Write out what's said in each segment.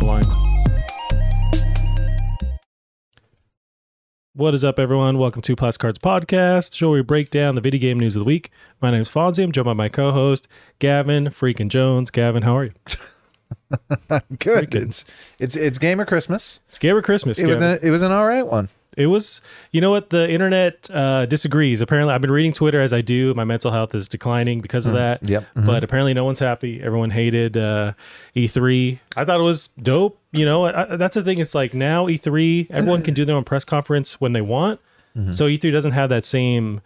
blind. What is up, everyone? Welcome to Plus Cards Podcast, show where we break down the video game news of the week. My name is Fonzie. I'm joined by my co-host Gavin freaking Jones. Gavin, how are you? Good. It's it's it's Gamer Christmas. It's Gamer Christmas. It was an, it was an all right one. It was, you know what? The internet uh, disagrees. Apparently, I've been reading Twitter as I do. My mental health is declining because of that. yep. Mhm. But apparently, no one's happy. Everyone hated uh, E3. I thought it was dope. You know, I, that's the thing. It's like now E3, everyone can do their own press conference when they want. So E3 doesn't have that same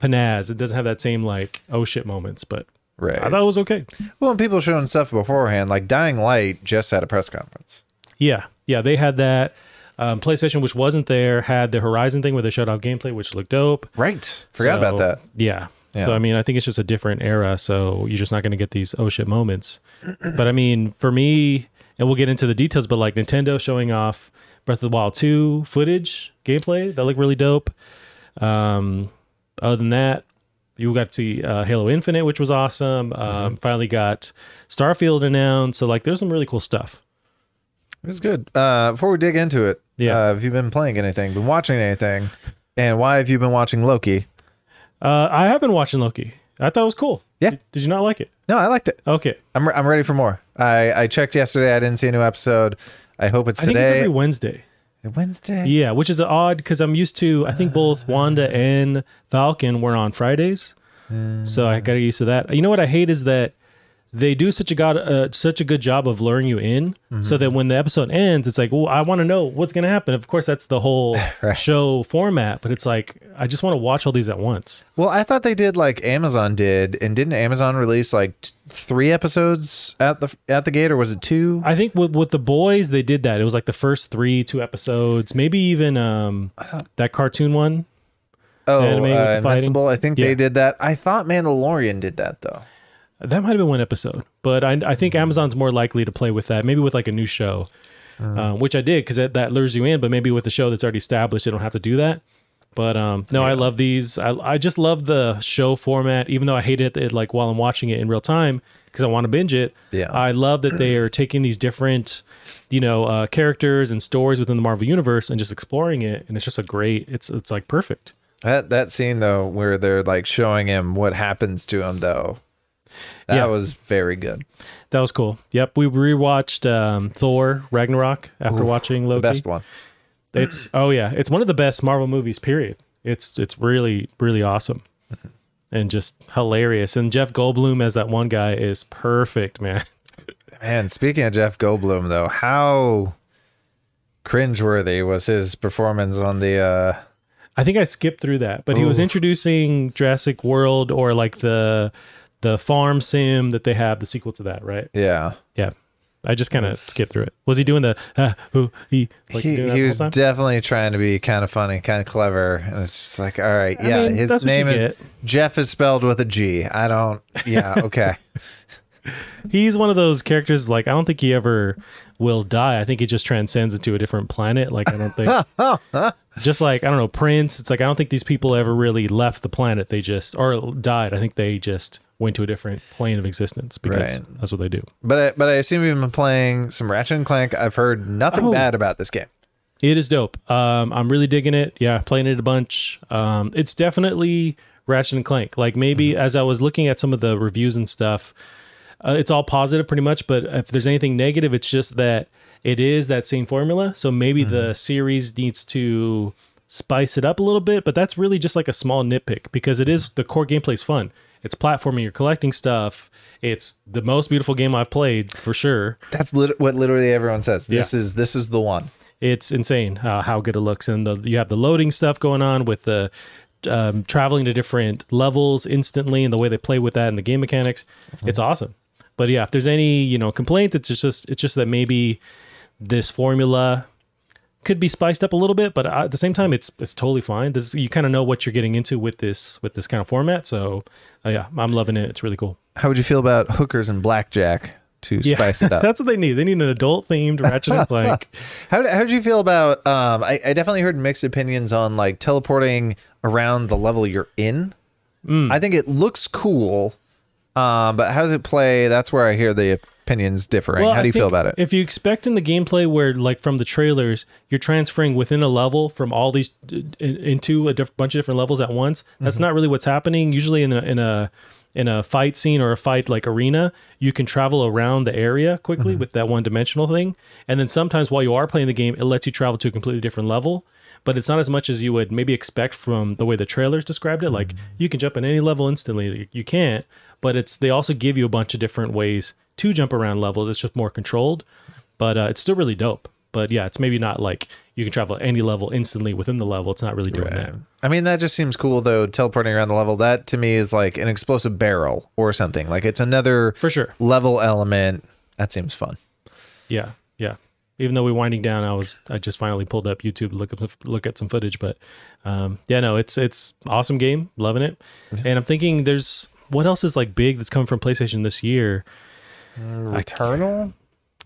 panaz. It doesn't have that same like oh shit moments. But Right. I thought it was okay. well, and people showing stuff beforehand, like Dying Light just had a press conference. Yeah, yeah, they had that. Um, PlayStation, which wasn't there, had the Horizon thing where they showed off gameplay, which looked dope. Right. Forgot So, about that. Yeah. Yeah. So I mean, I think it's just a different era. So you're just not going to get these oh shit moments. but I mean, for me, and we'll get into the details, but like Nintendo showing off Breath of the Wild 2 footage, gameplay that looked really dope. Um, other than that, you got to see uh, Halo Infinite, which was awesome. Mm-hmm. Um, Finally got Starfield announced. So like, there's some really cool stuff. It was good. Uh, before we dig into it, Yeah. uh, have you been playing anything, been watching anything, and why have you been watching Loki? Uh, I have been watching Loki. I thought it was cool. Yeah. Did, did you not like it? No, I liked it. Okay. I'm re- I'm ready for more. I I checked yesterday. I didn't see a new episode. I hope it's I think it's today. every Wednesday. Wednesday. Yeah, which is odd because I'm used to. I think both Wanda and Falcon were on Fridays, so I got used to that. You know what I hate is that they do such a god uh, such a good job of luring you in, so that when the episode ends, it's like, well, I want to know what's going to happen. Of course, that's the whole Right. show format, but it's like I just want to watch all these at once. Well, I thought they did like Amazon did, and didn't Amazon release like t- three episodes at the at the gate, or was it two? I think with with the boys, they did that. It was like the first three, two episodes, maybe even um that cartoon one. Oh, uh? Invincible. I think Yeah. they did that. I thought Mandalorian did that though. That might have been one episode, but I, I think Amazon's more likely to play with that. Maybe with like a new show, um, which I did because that, that lures you in. But maybe with a show that's already established, they don't have to do that. But um, no, I love these. I, I just love the show format, even though I hate it, it like while I'm watching it in real time because I want to binge it. Yeah. I love that they are taking these different, you know, uh, characters and stories within the Marvel universe and just exploring it. And it's just a great. It's it's like perfect. That that scene though, where they're like showing him what happens to him though, that Yeah. was very good. That was cool. Yep, we rewatched um, Thor Ragnarok after watching Loki. The best one. It's oh yeah, it's one of the best Marvel movies. Period. It's it's really really awesome, and just hilarious. And Jeff Goldblum as that one guy is perfect, man. Man, speaking of Jeff Goldblum though, how cringeworthy was his performance on the uh I think I skipped through that, but he was introducing Jurassic World or like the the farm sim that they have, the sequel to that, right? yeah. Yeah, I just kind of skipped through it. Was he doing the uh, who he? Like he that he was definitely trying to be kind of funny, kind of clever. And it's just like, all right, I yeah, mean, his that's what you name is get. Jeff is spelled with a G. I don't yeah, okay. he's one of those characters like I don't think he ever will die. I think he just transcends into a different planet. Like I don't think just like I don't know, Prince, it's like I don't think these people ever really left the planet. They just or died. I think they just went to a different plane of existence because Right. that's what they do. But I, but I assume you've been playing some Ratchet and Clank. I've heard nothing Oh. bad about this game. It is dope. Um, I'm really digging it. Yeah, playing it a bunch. Um, it's definitely Ratchet and Clank. Like maybe as I was looking at some of the reviews and stuff, uh, it's all positive pretty much. But if there's anything negative, it's just that it is that same formula. So maybe the series needs to spice it up a little bit. But that's really just like a small nitpick because it is the core gameplay is fun. It's platforming. You're collecting stuff. It's the most beautiful game I've played for sure. That's lit- what literally everyone says. This is this is the one. it's insane uh, how good it looks and the, you have the loading stuff going on with the um, traveling to different levels instantly and the way they play with that and the game mechanics it's awesome but yeah if there's any you know complaint it's just it's just that maybe this formula could be spiced up a little bit but at the same time it's it's totally fine this you kind of know what you're getting into with this with this kind of format so uh, yeah i'm loving it it's really cool How would you feel about hookers and blackjack to spice it up? that's what they need they need an adult themed ratchet and clank How how did you feel about? Um, I, I definitely heard mixed opinions on like teleporting around the level you're in. Mm. I think it looks cool, um, but how does it play? That's where I hear the opinions differing. How do you feel about it? If you expect in the gameplay where, like, from the trailers, you're transferring within a level from all these into a diff- bunch of different levels at once, that's Mm-hmm. not really what's happening. Usually, in a in a in a fight scene or a fight like arena, you can travel around the area quickly Mm-hmm. with that one dimensional thing, and then sometimes while you are playing the game, it lets you travel to a completely different level. But it's not as much as you would maybe expect from the way the trailers described it. Like Mm-hmm. you can jump in any level instantly. You can't, but it's they also give you a bunch of different ways to jump around levels. It's just more controlled, but uh, it's still really dope. But yeah, it's maybe not like you can travel any level instantly within the level. It's not really doing that. I mean, that just seems cool though. Teleporting around the level, that to me is like an explosive barrel or something. Like it's another For sure. level element. That seems fun. Yeah, yeah. Even though we're winding down, I was I just finally pulled up YouTube to look up look at some footage. But um, yeah, no, it's it's awesome game, loving it. And I'm thinking there's what else is like big that's coming from PlayStation this year. Returnal.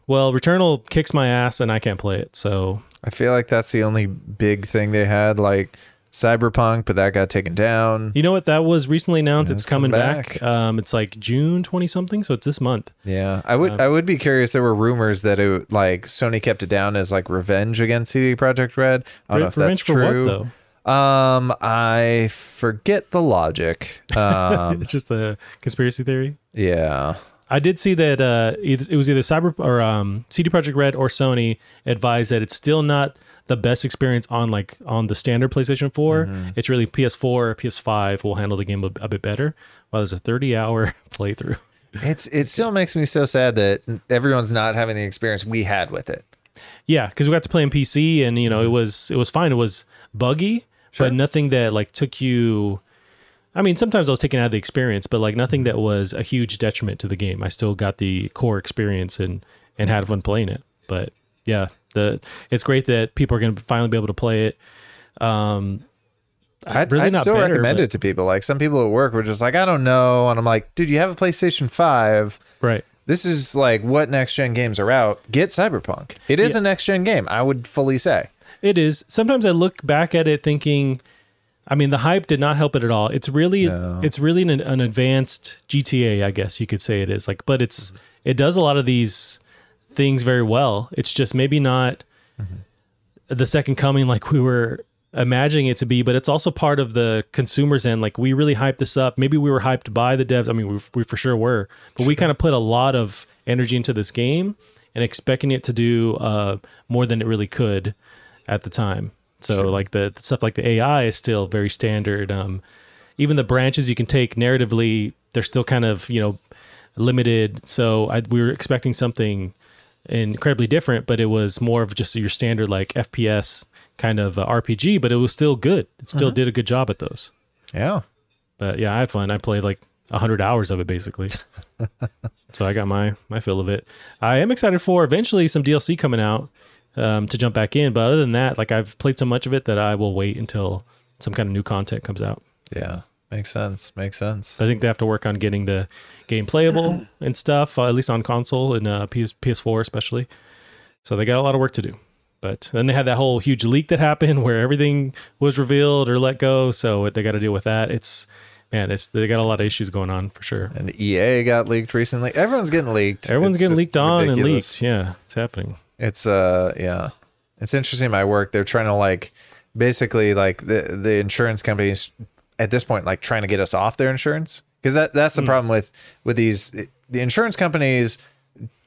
Well, Returnal kicks my ass and I can't play it. So I feel like that's the only big thing they had, like Cyberpunk, but that got taken down. you know what? That was recently announced. Yeah, it's coming back. back. Um, it's like June twenty something. So it's this month. Yeah, I would. I would be curious. There were rumors that it like Sony kept it down as like revenge against CD Projekt Red. I don't know if Revenge that's for what, true. though? Um, I forget the logic. Um, it's just a conspiracy theory. yeah, I did see that uh, it was either Cyber or um, CD Projekt Red or Sony advised that it's still not the best experience on like on the standard PlayStation 4. Mm-hmm. It's really PS4, PS5 will handle the game a, a bit better. While there's a 30 hour playthrough. it's it still makes me so sad that everyone's not having the experience we had with it. Yeah, because we got to play on PC and you know Mm-hmm. it was it was fine. It was buggy, but nothing that like took you. I mean, sometimes I was taken out of the experience, but like nothing that was a huge detriment to the game. I still got the core experience and and had fun playing it. But yeah, the it's great that people are going to finally be able to play it. Um, I'd, really I'd still better, recommend but- it to people. Like some people at work were just like, I don't know, and I'm like, dude, you have a PlayStation Five. right. This is like what next gen games are out. Get Cyberpunk. It is a next gen game. I would fully say. It is. Sometimes I look back at it thinking, I mean, the hype did not help it at all. It's really, No. it's really an, an advanced GTA, I guess you could say it is. Like, but it's it does a lot of these things very well. It's just maybe not the second coming like we were imagining it to be, but it's also part of the consumers end. Like we really hyped this up. Maybe we were hyped by the devs. I mean, we, we for sure were, but we kind of put a lot of energy into this game and expecting it to do uh, more than it really could at the time. So like the, the stuff like the AI is still very standard. Um, even the branches you can take narratively, they're still kind of you know limited. So I, we were expecting something incredibly different, but it was more of just your standard like FPS kind of uh, RPG. But it was still good. It still did a good job at those. Yeah. But yeah, I had fun. I played like hundred hours of it basically. so I got my my fill of it. I am excited for eventually some DLC coming out um, to jump back in. But other than that, like I've played so much of it that I will wait until some kind of new content comes out. Yeah. Makes sense. Makes sense. I think they have to work on getting the game playable and stuff, uh, at least on console and uh, PS PS4 especially. So they got a lot of work to do. But then they had that whole huge leak that happened where everything was revealed or let go. So they got to deal with that. It's man, it's they got a lot of issues going on for sure. And the EA got leaked recently. Everyone's getting leaked. Everyone's It's getting leaked on ridiculous. and leaked. Yeah, it's happening. It's uh yeah. It's interesting my work. They're trying to like basically like the the insurance companies at this point like trying to get us off their insurance. Because that that's the Hmm. problem with with these the insurance companies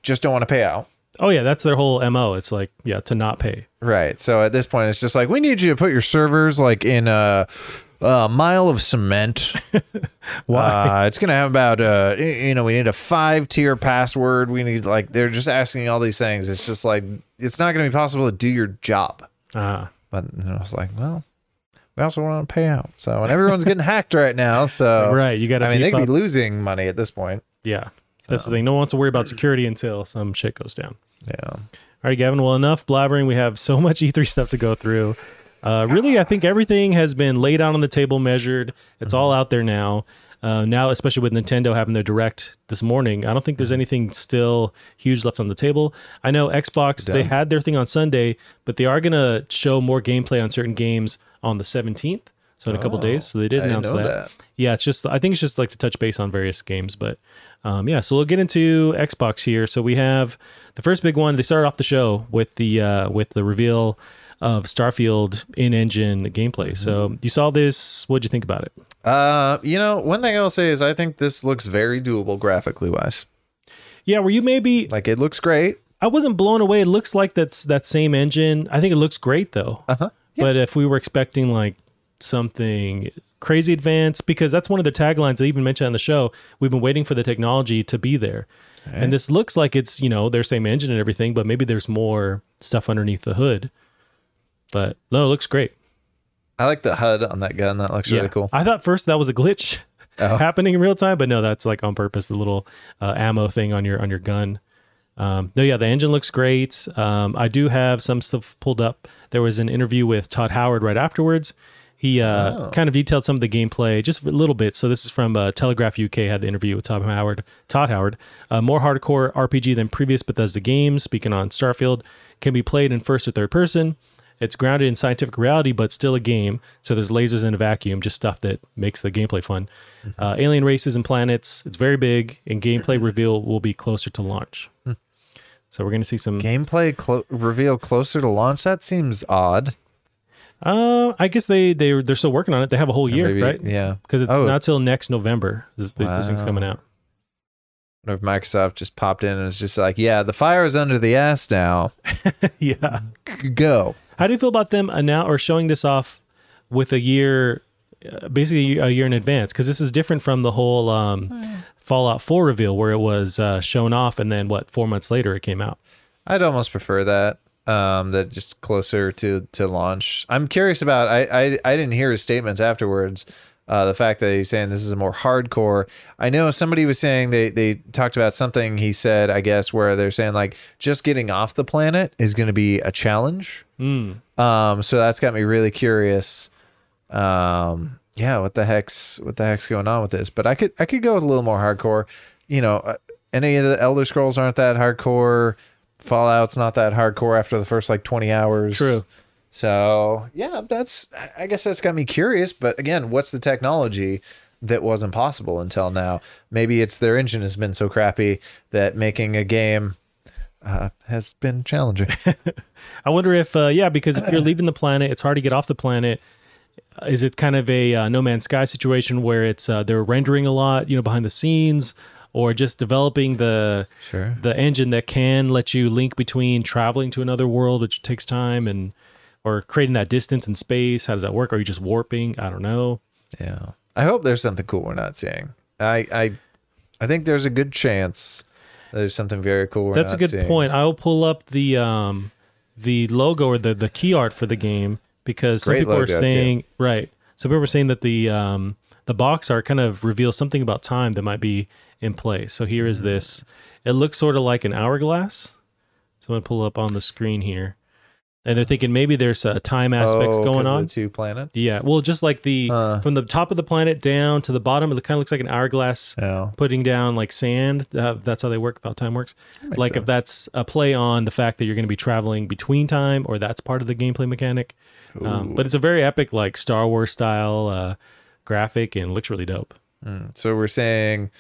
just don't want to pay out. Oh yeah, that's their whole mo. It's like yeah, to not pay. Right. So at this point, it's just like we need you to put your servers like in a, a mile of cement. Why? Uh, it's gonna have about uh, you know, we need a five tier password. We need like they're just asking all these things. It's just like it's not gonna be possible to do your job. Ah, But you know, I was like, well, we also want to pay out. So and everyone's getting hacked right now. So right. You got to. I mean, they could be losing money at this point. yeah. That's the thing. No one wants to worry about security until some shit goes down. Yeah. All right, Gavin. Well, enough blabbering. We have so much E3 stuff to go through. Uh, really, I think everything has been laid out on the table, measured. It's all out there now. Uh, now, especially with Nintendo having their direct this morning, I don't think there's anything still huge left on the table. I know Xbox they had their thing on Sunday, but they are gonna show more gameplay on certain games on the 17th. So in a couple days, so they did Oh, I didn't announce know that. that. Yeah, it's just I think it's just like to touch base on various games, but um, yeah. So we'll get into Xbox here. So we have the first big one. They started off the show with the uh, with the reveal of Starfield in-engine gameplay. So Mm-hmm. you saw this. What'd you think about it? Uh, you know, one thing I'll say is I think this looks very doable graphically wise. Yeah, were you maybe? Like it looks great. I wasn't blown away. It looks like that's that same engine. I think it looks great though. Uh huh. But if we were expecting like something crazy advanced, because that's one of the taglines they even mentioned on the show, we've been waiting for the technology to be there. And this looks like it's, you know, their same engine and everything, but maybe there's more stuff underneath the hood. But no, it looks great. I like the HUD on that gun. That looks really cool. I thought first that was a glitch Oh. happening in real time, but no, that's like on purpose, the little uh, ammo thing on your on your gun. Um, no, yeah, the engine looks great. Um, I do have some stuff pulled up. There was an interview with Todd Howard right afterwards. He uh, Oh. kind of detailed some of the gameplay, just a little bit. So this is from uh, Telegraph UK had the interview with Todd Howard. Todd Howard, uh, more hardcore RPG than previous Bethesda games. Speaking on Starfield, can be played in first or third person. It's grounded in scientific reality, but still a game. So there's lasers in a vacuum, just stuff that makes the gameplay fun. Uh, alien races and planets. It's very big, and gameplay reveal will be closer to launch. So we're going to see some. Gameplay clo- reveal closer to launch. That seems odd. Uh, I guess they they they're still working on it. They have a whole year, maybe- right? yeah. because it's Oh. not till next November. This this, this thing's coming out. If Microsoft just popped in and was just like, "Yeah, the fire is under the ass now. yeah. G- Go." How do you feel about them now or showing this off with a year, uh, basically a year in advance? Because this is different from the whole um, Fallout 4 reveal where it was uh, shown off and then what four months later it came out. I'd almost prefer that. Um, that just closer to to launch. I'm curious about. I I, I didn't hear his statements afterwards. Uh, the fact that he's saying this is a more hardcore. I know somebody was saying they they talked about something he said. I guess where they're saying like just getting off the planet is going to be a challenge. Mm. Um, so that's got me really curious. Um, yeah, what the heck's what the heck's going on with this? But I could I could go with a little more hardcore. You know, uh, any of the Elder Scrolls aren't that hardcore. Fallout's not that hardcore after the first like twenty hours. True. So yeah, that's I- guess that's got me curious. But again, what's the technology that wasn't possible until now? Maybe it's their engine has been so crappy that making a game uh, has been challenging. I wonder if, uh, yeah, because if you're leaving the planet, it's hard to get off the planet. Is it kind of a uh, No Man's Sky situation where it's uh, they're rendering a lot, you know, behind the scenes, or just developing the Sure. the engine that can let you link between traveling to another world, which takes time, and or creating that distance in space? How does that work? Are you just warping? I don't know. Yeah. I hope there's something cool we're not seeing. I I I think there's a good chance there's something very cool we're That's a good seeing. point. I will pull up the um the logo or the the key art for the game because some people are logo, too. saying right. Some people are saying that the um the box art kind of reveals something about time that might be in play. So here Mm-hmm. this. It looks sort of like an hourglass. So I'm gonna pull up on the screen here, and they're thinking maybe there's uh, time aspects Oh, going on. Two planets. Yeah, well, just like the Huh. from the top of the planet down to the bottom, it kind of looks like an hourglass putting down like sand. Uh, that's how they work. How time works. Like if that's a play on the fact that you're going to be traveling between time, or that's part of the gameplay mechanic. Um, but it's a very epic, like Star Wars style uh, graphic, and looks really dope. So we're saying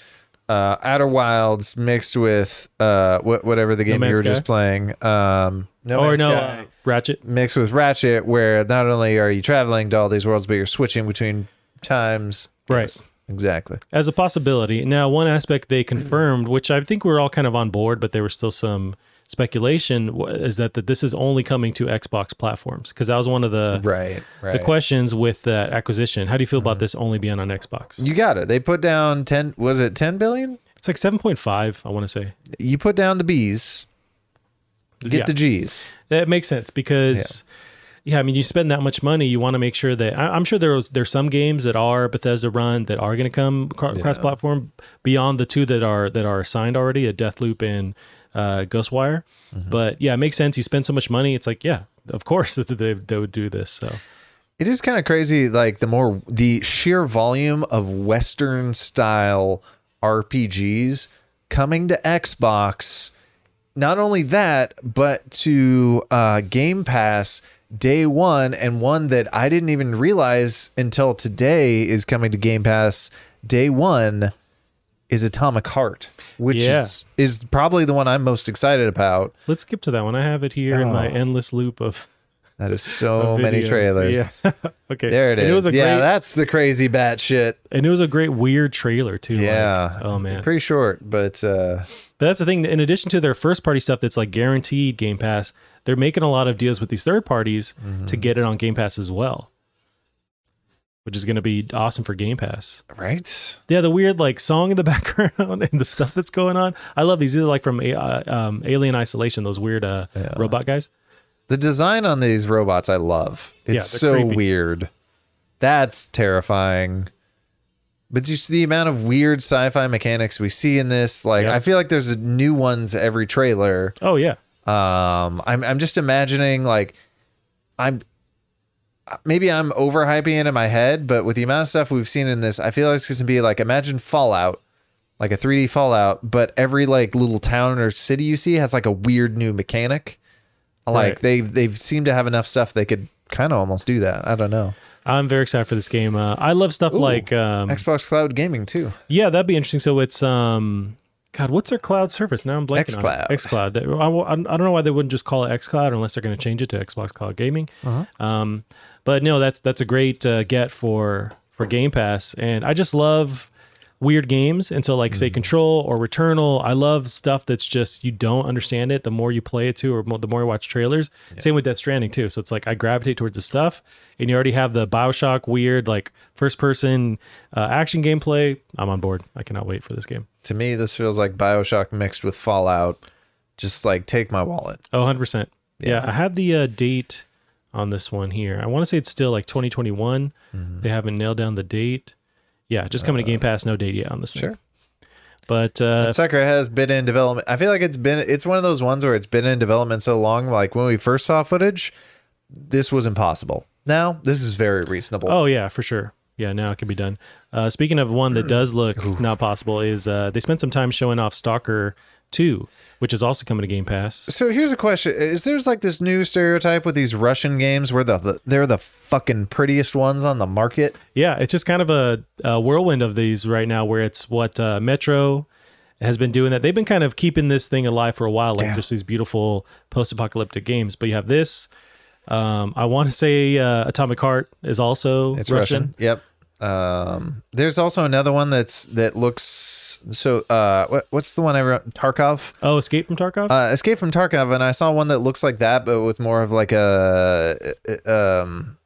uh, Outer Wilds mixed with uh, wh- whatever the game you were Sky? just playing. Um, no or Man's no, Sky. uh, Ratchet. mixed with Ratchet, where not only are you traveling to all these worlds, but you're switching between times. Right. Yes, exactly. as a possibility. Now, one aspect they confirmed, which I think we're all kind of on board, but there were still some speculation, is that, that this is only coming to Xbox platforms because that was one of the Right. Right. the questions with that acquisition. How do you feel about mm-hmm. this only being on Xbox? You got it. They put down ten. Was it ten billion? It's like seven point five. I want to say. You put down the B's. Get Yeah. the G's. That makes sense because, yeah. I mean, you spend that much money, you want to make sure that I, I'm sure there's there's some games that are Bethesda run that are going to come cro- cross platform beyond the two that are that are assigned already, a Deathloop and uh, Ghostwire. But yeah, it makes sense. You spend so much money, it's like yeah, of course that they they would do this. So It is kind of crazy. Like the more the sheer volume of Western style RPGs coming to Xbox. Not only that, but to uh, Game Pass day one, and one that I didn't even realize until today is coming to Game Pass. Day one is Atomic Heart, which Yeah. is is probably the one I'm most excited about. Let's skip to that one. I have it here in my endless loop of, That is so many trailers. Yeah. okay. There it And is. It was a yeah, great, that's the crazy bat shit. and it was a great weird trailer too. like, Yeah. oh man. Pretty short, but uh But that's the thing. In addition to their first party stuff that's like guaranteed Game Pass, they're making a lot of deals with these third parties Mm-hmm. to get it on Game Pass as well, which is going to be awesome for Game Pass. right? Yeah, the weird like song in the background and the stuff that's going on. I love these. These are like from uh, um, Alien Isolation. Those weird uh, robot guys. The design on these robots I love. It's they're so creepy. weird. That's terrifying. But just the amount of weird sci-fi mechanics we see in this, like Yeah. I feel like there's new ones every trailer. Oh yeah, Um, I'm I'm just imagining like I'm maybe I'm overhyping it in my head, but with the amount of stuff we've seen in this, I feel like it's going to be like imagine Fallout, like a 3D Fallout, but every like little town or city you see has like a weird new mechanic. Like Right. they they've seemed to have enough stuff they could kind of almost do that. I don't know. I'm very excited for this game. Uh, I love stuff like um, Xbox Cloud Gaming too. yeah, that'd be interesting. So it's um, God, what's their cloud service? Now I'm blanking xCloud. on it. XCloud. They- I, I don't know why they wouldn't just call it XCloud unless they're going to change it to Xbox Cloud Gaming. Uh-huh. Um, but no, that's that's a great uh, get for for Game Pass, and I just love weird games. And so, like, say Control or Returnal, I love stuff that's just you don't understand it. The more you play it too, or mo- the more you watch trailers. Same with Death Stranding too. So it's like I gravitate towards the stuff, and you already have the Bioshock weird like first person uh, action gameplay. I'm on board. I cannot wait for this game. To me, this feels like Bioshock mixed with Fallout. Just like take my wallet. Oh, 100%. Yeah, I had the uh, date on this one here. I want to say it's still like 2021. Mm-hmm. They haven't nailed down the date. Yeah, just coming to Game Pass, no date yet on this thing. Uh, Sure. But uh, That sucker has been in development. I feel like it's been it's one of those ones where it's been in development so long. Like when we first saw footage, this was impossible. Now this is very reasonable. oh yeah, for sure. Yeah, now it can be done. Uh, speaking of one that does look not possible, is uh, they spent some time showing off Stalker 2, which is also coming to Game Pass. So here's a question: Is there's like this new stereotype with these Russian games where the, the they're the fucking prettiest ones on the market? Yeah, it's just kind of a, a whirlwind of these right now, where it's what uh, Metro has been doing. That they've been kind of keeping this thing alive for a while, like Yeah. just these beautiful post-apocalyptic games. But you have this. Um, I want to say uh, Atomic Heart is also It's Russian. Russian. Yep. Um, there's also another one that's that looks so. Uh, what, what's the one I wrote? Tarkov. Oh, Escape from Tarkov. Uh, Escape from Tarkov, and I saw one that looks like that, but with more of like a um,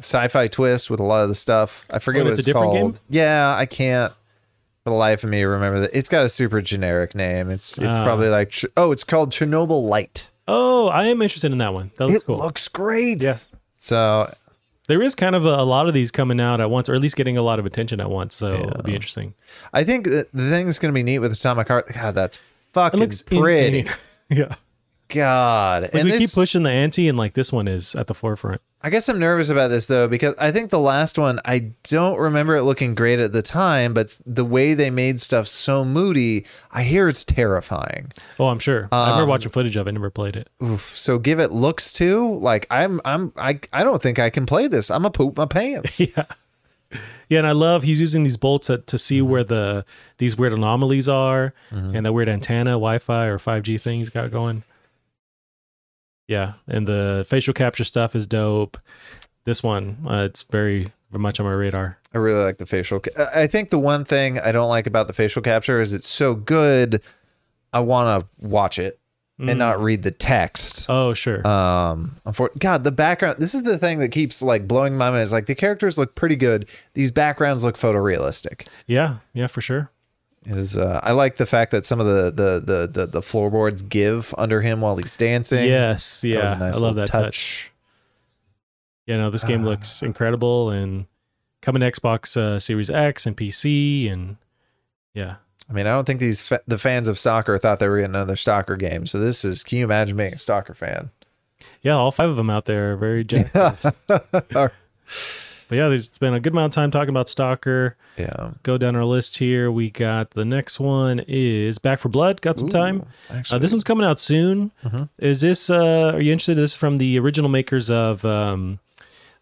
sci-fi twist with a lot of the stuff. I forget Oh, what it's it's, a called. game? Yeah, I can't for the life of me remember that. It's got a super generic name. It's it's Ah. probably like oh, it's called Chernobylite. oh, I am interested in that one. That looks It cool. looks great. Yes. So There is kind of a, a lot of these coming out at once, or at least getting a lot of attention at once. So it'll be interesting. I think the thing that's going to be neat with Atomic Heart. God, that's It fucking looks pretty. insane. yeah. God, Like and we keep pushing the ante, and like this one is at the forefront. I guess I'm nervous about this though because I think the last one I don't remember it looking great at the time, but the way they made stuff so moody, I hear it's terrifying. Oh, I'm sure. I Um, remember watching footage of it. I never played it. Oof. So give it looks too. Like I'm I'm I I don't think I can play this. I'm a poop my pants. Yeah. Yeah, and I love he's using these bolts to, to see where the these weird anomalies are and the weird antenna Wi-Fi or 5G thing he's got going. Yeah, and the facial capture stuff is dope. This one, uh, it's very, very much on my radar. I really like the facial. ca- I think the one thing I don't like about the facial capture is it's so good. I want to watch it and not read the text. Oh, sure. Um, unfor- God, the background. This is the thing that keeps like blowing my mind. Is like the characters look pretty good. These backgrounds look photorealistic. yeah, yeah, for sure. Is. Uh, I like the fact that some of the the the the, the floorboards give under him while he's dancing. Yes, yeah, nice I love that touch. Yeah, no, this game Ah. looks incredible and coming to Xbox uh, Series X and PC and yeah, I mean, I don't think these fa- the fans of Stalker thought they were getting another Stalker game. So this is. Can you imagine being a Stalker fan? yeah, all five of them out there are very jacked. But yeah, there's been a good amount of time talking about Stalker. Yeah. Go down our list here. We got the next one is Back 4 Blood. Got some time. Ooh, Uh, this one's coming out soon. Mhm. Is this? Uh, are you interested? This is from the original makers of um,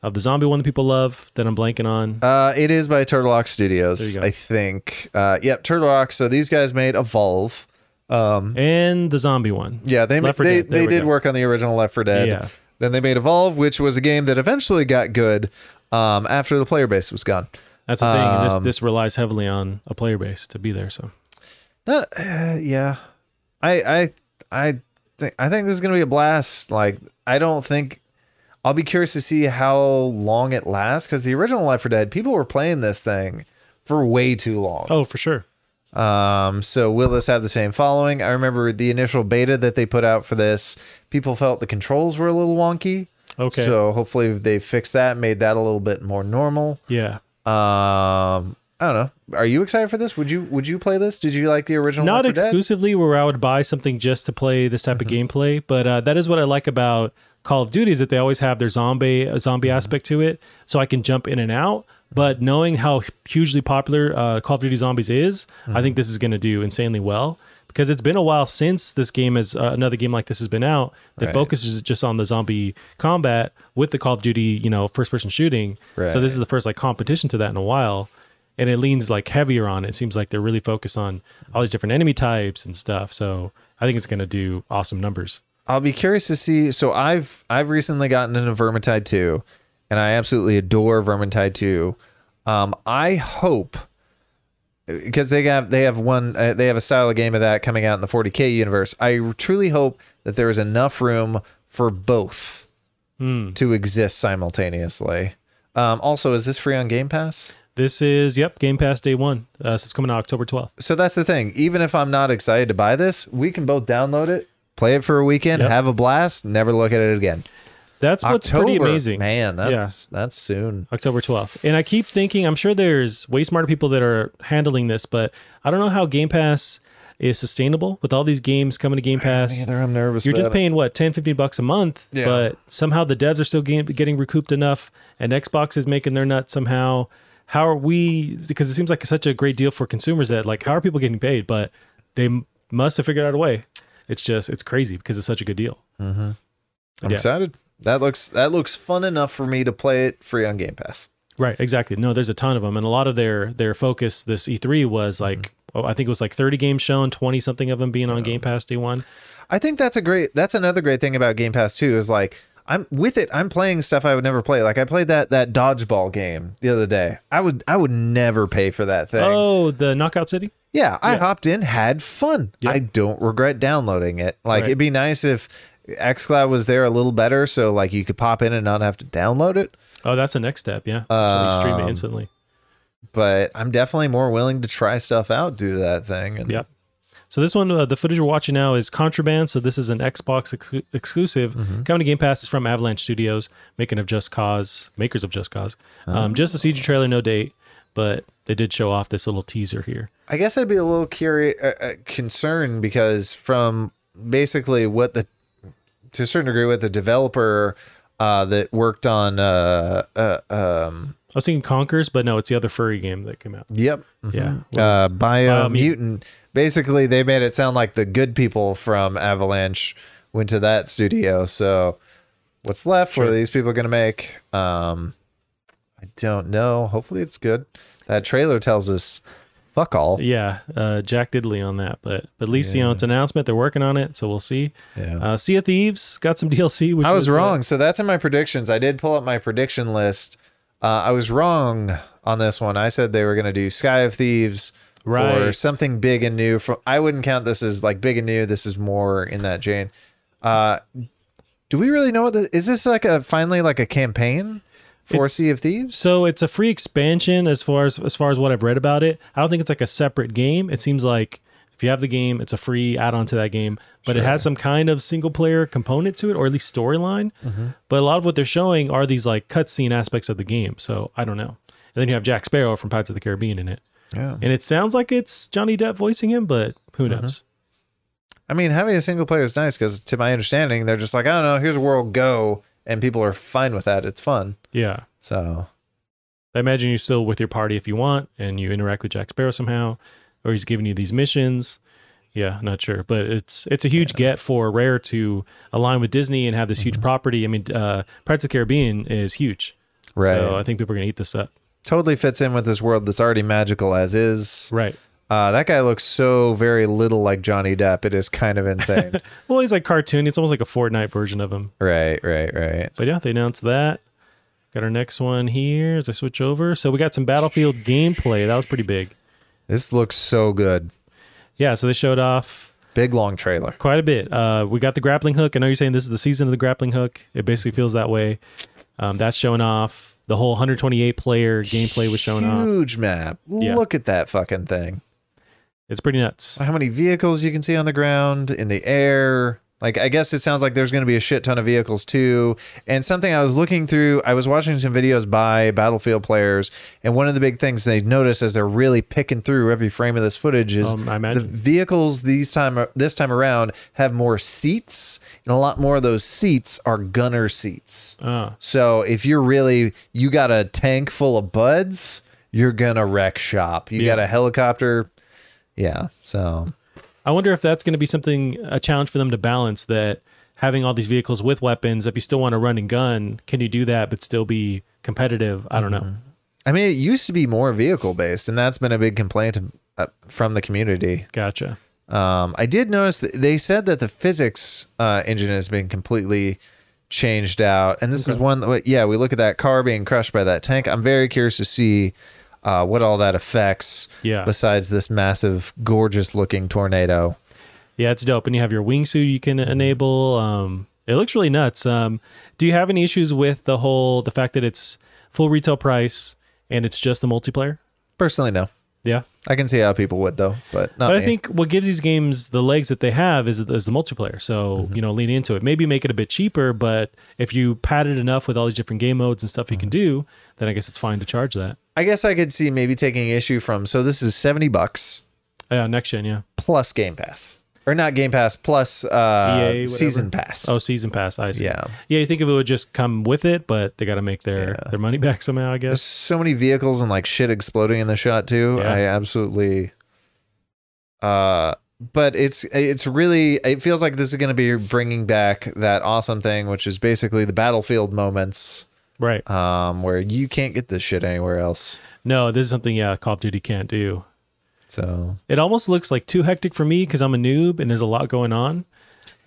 of the zombie one that people love. That I'm blanking on. Uh, it is by Turtle Rock Studios. I think. Uh, yep, Turtle Rock. So these guys made Evolve. Um, and the zombie one. yeah, they 4 they, they did go. work on the original Left 4 Dead. Yeah. Then they made Evolve, which was a game that eventually got good um, after the player base was gone. That's the thing. and this Um, this relies heavily on a player base to be there. So Not, uh, yeah, I I I think I think this is gonna be a blast. Like I don't think I'll be curious to see how long it lasts because the original Left 4 Dead people were playing this thing for way too long. oh, for sure. Um, so will this have the same following? I remember the initial beta that they put out for this. People felt the controls were a little wonky. Okay. So hopefully they fixed that, made that a little bit more normal. Yeah. Um, I don't know. Are you excited for this? Would you Would you play this? Did you like the original? Not 4 Dead? exclusively where I would buy something just to play this type Mm-hmm. of gameplay, but uh, that is what I like about Call of Duty is that they always have their zombie a zombie Mm-hmm. aspect to it, so I can jump in and out. But knowing how hugely popular uh, Call of Duty Zombies is, Mm-hmm. I think this is going to do insanely well because it's been a while since this game has uh, another game like this has been out that Right. focuses just on the zombie combat with the Call of Duty, you know, first person shooting. So this is the first like competition to that in a while and it leans like heavier on it. It seems like they're really focused on all these different enemy types and stuff. So I think it's going to do awesome numbers. I'll be curious to see. So I've I've recently gotten into Vermintide 2, and I absolutely adore Vermintide 2. Um, I hope because they have they have one uh, they have a style of game of that coming out in the 40k universe. I truly hope that there is enough room for both to exist simultaneously. Um, also, is this free on Game Pass? This is yep Game Pass day one. Uh, so it's coming out October twelfth. So that's the thing. Even if I'm not excited to buy this, we can both download it, play it for a weekend, Yep. have a blast, never look at it again. That's what's pretty amazing. man. That's that's soon. October 12th. And I keep thinking, I'm sure there's way smarter people that are handling this, but I don't know how Game Pass is sustainable with all these games coming to Game Pass. Neither I'm nervous. You're just about it. paying what 10 15 bucks a month Yeah. but somehow the devs are still getting, getting recouped enough and xbox is making their nut somehow how are we because it seems like such a great deal for consumers that like how are people getting paid but they must have figured out a way it's just it's crazy because it's such a good deal mm-hmm. I'm Yeah. excited. That looks that looks fun enough for me to play it free on Game Pass. right exactly no there's a ton of them and a lot of their their focus this e3 was mm-hmm. like oh, i think it was like 30 games shown 20 something of them being on game pass day one I think that's a great. That's another great thing about Game Pass too. Is like I'm with it. I'm playing stuff I would never play. Like I played that that dodgeball game the other day. I would I would never pay for that thing. oh the knockout city Yeah, I hopped in, had fun. Yep. I don't regret downloading it. Like Right. it'd be nice if xCloud was there a little better, so like you could pop in and not have to download it. oh that's the next step yeah Actually stream it Um, instantly But I'm definitely more willing to try stuff out, do that thing. And Yep. So this one, uh, the footage we're watching now is Contraband. So this is an Xbox ex- exclusive coming to Game Pass. is from Avalanche Studios, making of Just Cause, makers of Just Cause. Um, just a CG trailer, no date, but they did show off this little teaser here. I guess I'd be a little curious, uh, uh, concerned because from basically what the, to a certain degree, with the developer uh, that worked on, uh, uh, um, I was thinking Conkers, but no, it's the other furry game that came out. yep, Yeah. uh, Biomutant. Biomutant. Basically, they made it sound like the good people from Avalanche went to that studio. So, what's left? What are these people going to make? Um, I don't know. Hopefully, it's good. That trailer tells us fuck all. Yeah, uh, Jack Diddley on that, but, but at least you know it's an announcement. They're working on it, so we'll see. Yeah. Uh, sea of Thieves got some DLC. Which I was uh, wrong. So that's in my predictions. I did pull up my prediction list. Uh, I was wrong on this one. I said they were going to do Sky of Thieves or something big and new. From I wouldn't count this as like big and new. This is more in that Jane. Uh, do we really know what the is this like a finally like a campaign for It's- Sea of Thieves? So it's a free expansion as far as as far as what I've read about it. I don't think it's like a separate game. It seems like if you have the game, it's a free add-on to that game, but it has some kind of single player component to it, or at least storyline. Mm-hmm. But a lot of what they're showing are these like cutscene aspects of the game. So I don't know. And then you have Jack Sparrow from Pirates of the Caribbean in it, yeah. and it sounds like it's Johnny Depp voicing him, but who mm-hmm. knows? I mean, having a single player is nice because, to my understanding, they're just like, I don't know, here's a world, go, and people are fine with that. It's fun. Yeah. So I imagine you're still with your party if you want, and you interact with Jack Sparrow somehow, or he's giving you these missions. Yeah, not sure, but it's it's a huge get for Rare to align with Disney and have this Mm-hmm. huge property. I mean, uh, Pirates of the Caribbean is huge, Right. So I think people are gonna eat this up. Totally fits in with this world that's already magical as is. Right. Uh, that guy looks so very little like Johnny Depp. It is kind of insane. Well, he's like cartoon. It's almost like a Fortnite version of him. right, right, right. But yeah, they announced that. Got our next one here as I switch over. So we got some Battlefield gameplay. That was pretty big. This looks so good. Yeah, so they showed off Big long trailer. quite a bit. Uh, we got the grappling hook. I know you're saying this is the season of the grappling hook. It basically feels that way. Um, that's showing off. The whole 128 player gameplay was showing off. Huge map. Yeah. Look at that fucking thing. It's pretty nuts. How many vehicles you can see on the ground, in the air. Like, I guess it sounds like there's going to be a shit ton of vehicles too. And something I was looking through, I was watching some videos by Battlefield players, and one of the big things they notice as they're really picking through every frame of this footage is Um, the vehicles these time this time around have more seats, and a lot more of those seats are gunner seats. Uh, So if you're really you got a tank full of buds, you're gonna wreck shop. You Yeah. got a helicopter, yeah. So I wonder if that's going to be something, a challenge for them to balance that having all these vehicles with weapons, if you still want to run and gun, can you do that but still be competitive? I don't know. I mean, it used to be more vehicle based, and that's been a big complaint uh, from the community. Gotcha. Um, I did notice that they said that the physics uh, engine has been completely changed out, and this is one. that- Yeah, we look at that car being crushed by that tank. I'm very curious to see uh, what all that affects. Yeah. Besides this massive, gorgeous looking tornado. Yeah, it's dope. And you have your wingsuit you can enable. Um, it looks really nuts. Um, do you have any issues with the whole the fact that it's full retail price and it's just the multiplayer? Personally, no. Yeah. I can see how people would though, but not But me. I think what gives these games the legs that they have is, is the multiplayer. So, Mm-hmm. you know, lean into it. Maybe make it a bit cheaper, but if you pad it enough with all these different game modes and stuff you can Mm-hmm. do, then I guess it's fine to charge that. I guess I could see maybe taking issue from. So this is seventy bucks Yeah, next gen, yeah. plus Game Pass, or not Game Pass plus uh, EA, whatever. season pass. Oh, season pass, I see. Yeah. Yeah, you think if it would just come with it, but they got to make their, their money back somehow, I There's guess. so many vehicles and like shit exploding in the shot too. Yeah. I absolutely. Uh, but it's it's really it feels like this is going to be bringing back that awesome thing, which is basically the battlefield moments, Right. um, where you can't get this shit anywhere else. No, this is something, yeah, Call of Duty can't do. So It almost looks like too hectic for me because I'm a noob and there's a lot going on.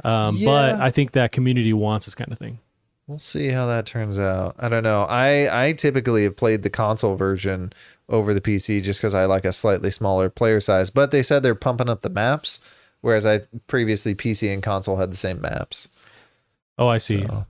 Um, But I think that community wants this kind of thing. We'll see how that turns out. I don't know. I I typically have played the console version over the PC just because I like a slightly smaller player size. But they said they're pumping up the maps, whereas I previously PC and console had the same maps. Oh, I see. So,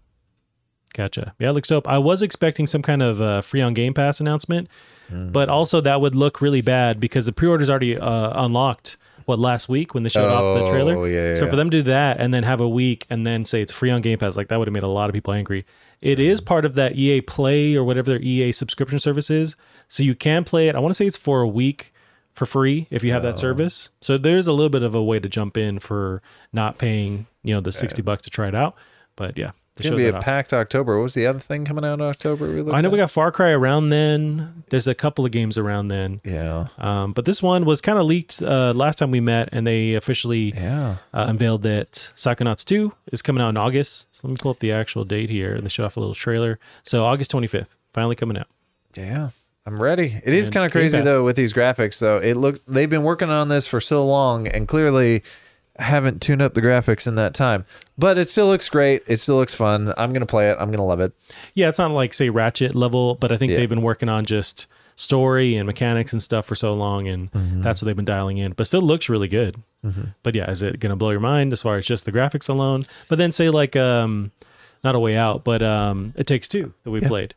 Gotcha. Yeah, it looks dope. I was expecting some kind of uh, free on Game Pass announcement, Hmm. but also that would look really bad because the pre-orders already uh, unlocked. What last week when they showed off the trailer? Oh, yeah, so yeah. for them to do that and then have a week and then say it's free on Game Pass, like that would have made a lot of people angry. It is part of that EA Play or whatever their EA subscription service is, so you can play it. I want to say it's for a week for free if you have Oh. that service. So there's a little bit of a way to jump in for not paying, you know, the sixty bucks to try it out. But yeah, It's gonna be a packed October. What was the other thing coming out in October? We I know we got Far Cry around then. There's a couple of games around then. Yeah. Um, but this one was kind of leaked uh, last time we met, and they officially Yeah. uh, unveiled that Psychonauts 2 is coming out in August. So let me pull up the actual date here, and they showed off a little trailer. So August 25th, finally coming out. Yeah. I'm ready. It is kind of crazy though with these graphics though. It looks they've been working on this for so long and clearly haven't tuned up the graphics in that time. But it still looks great. It still looks fun. I'm gonna play it. I'm gonna love it. Yeah, it's not like say Ratchet level, but I think Yeah. they've been working on just story and mechanics and stuff for so long, and Mm-hmm. that's what they've been dialing in. But still looks really good. But yeah, is it gonna blow your mind as far as just the graphics alone? But then say like um, not a way out, but um, it takes two that we played.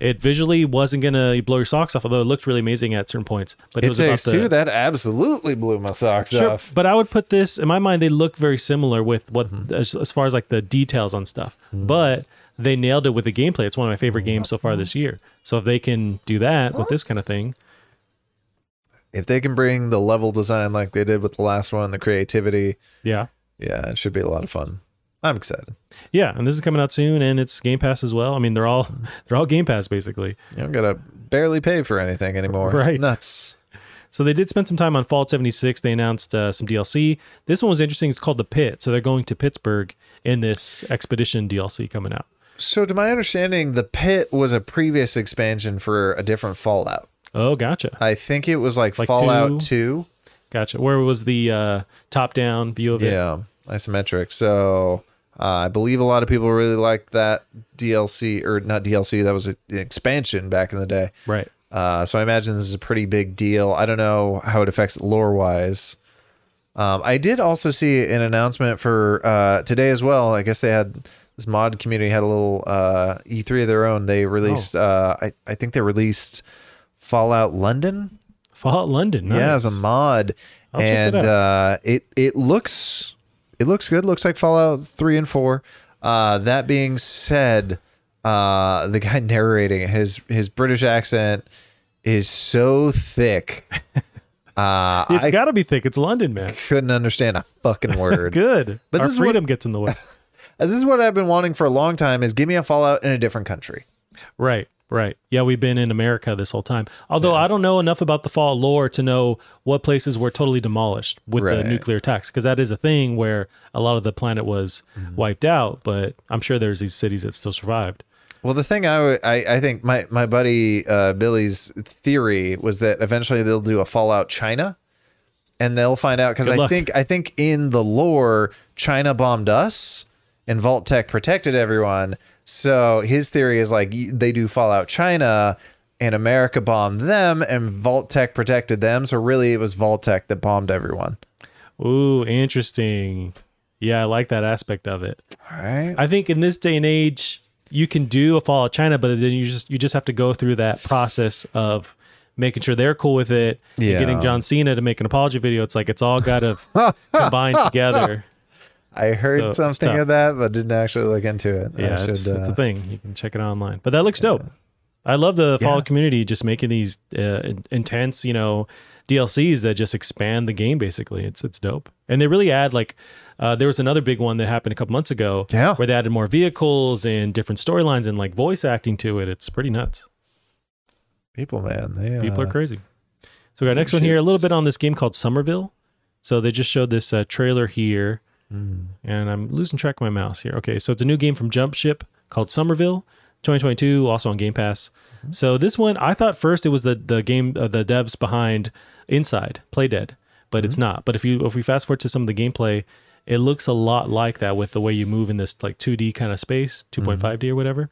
It visually wasn't gonna blow your socks off, although it looked really amazing at certain points. But it, It was takes about the, two. That absolutely blew my socks Sure, off. but I would put this in my mind. They look very similar with what Mm-hmm. as, as far as like the details on stuff, but they nailed it with the gameplay. It's one of my favorite games so far this year. So if they can do that with this kind of thing, If they can bring the level design like they did with the last one, the creativity, yeah, yeah, it should be a lot of fun. I'm excited. Yeah, and this is coming out soon, and it's Game Pass as well. I mean, they're all they're all Game Pass basically. You don't gotta barely pay for anything anymore. Right. It's nuts. So they did spend some time on Fallout 76. They announced uh, some DLC. This one was interesting. It's called The Pit. So they're going to Pittsburgh in this Expedition DLC coming out. So, to my understanding, the pit was a previous expansion for a different Fallout. Oh, gotcha. I think it was like, Like Fallout 2. Gotcha. Where was the uh, top down view of it? Yeah, isometric. So, uh, I believe a lot of people really liked that DLC, or not DLC, that was an expansion back in the day. Right. Uh, so I imagine this is a pretty big deal. I don't know how it affects lore wise. Um, I did also see an announcement for uh, today as well. I guess they had this mod community had a little uh, E3 of their own. They released, Oh. uh, I, I think they released Fallout London. Fallout London. Yeah, as a mod, I'll it and out. uh, it it looks it looks good. Looks like Fallout three and four. Uh, that being said, uh, the guy narrating his his British accent is so thick. Uh, It's got to be thick. It's London, man. couldn't understand a fucking word. Good. But Our this is what- freedom gets in the way. this is what I've been wanting for a long time: is give me a Fallout in a different country. right. Right. Yeah, we've been in America this whole time. Although I don't know enough about the Fallout lore to know what places were totally demolished with Right. the nuclear attacks, because that is a thing where a lot of the planet was Mm-hmm. wiped out. But I'm sure there's these cities that still survived. Well, the thing I, w- I, I think my, my buddy uh, Billy's theory was that eventually they'll do a Fallout China, and they'll find out because I luck. think I think in the lore China bombed us, and Vault-Tec protected everyone. So his theory is like they do Fallout China, and America bombed them, and Vault-Tec protected them. So really, it was Vault-Tec that bombed everyone. Ooh, interesting. Yeah, I like that aspect of it. All right. I think in this day and age, you can do a Fallout China, but then you just you just have to go through that process of making sure they're cool with it. and Yeah. Getting John Cena to make an apology video. It's like it's all got to combine together. I heard So, something of that, but didn't actually look into it. I Yeah, should, it's, it's a uh, thing. You can check it out online. But that looks dope. I love the Yeah. Fallout community just making these uh, intense, you know, DLCs that just expand the game. Basically, it's it's dope. And they really add like uh, there was another big one that happened a couple months ago. Yeah. where they added more vehicles and different storylines and like voice acting to it. It's pretty nuts. people, man. They, People uh, are crazy. So we got next one here. A little bit on this game called Somerville. So they just showed this uh, trailer here, mm. and I'm losing track of my mouse here. Okay, so it's a new game from Jumpship called Somerville, 2022, also on Game Pass. So this one, I thought first it was the the game, uh, the devs behind Inside, Playdead, but it's not. But if you if we fast forward to some of the gameplay, it looks a lot like that with the way you move in this like 2D kind of space, 2.5D or whatever.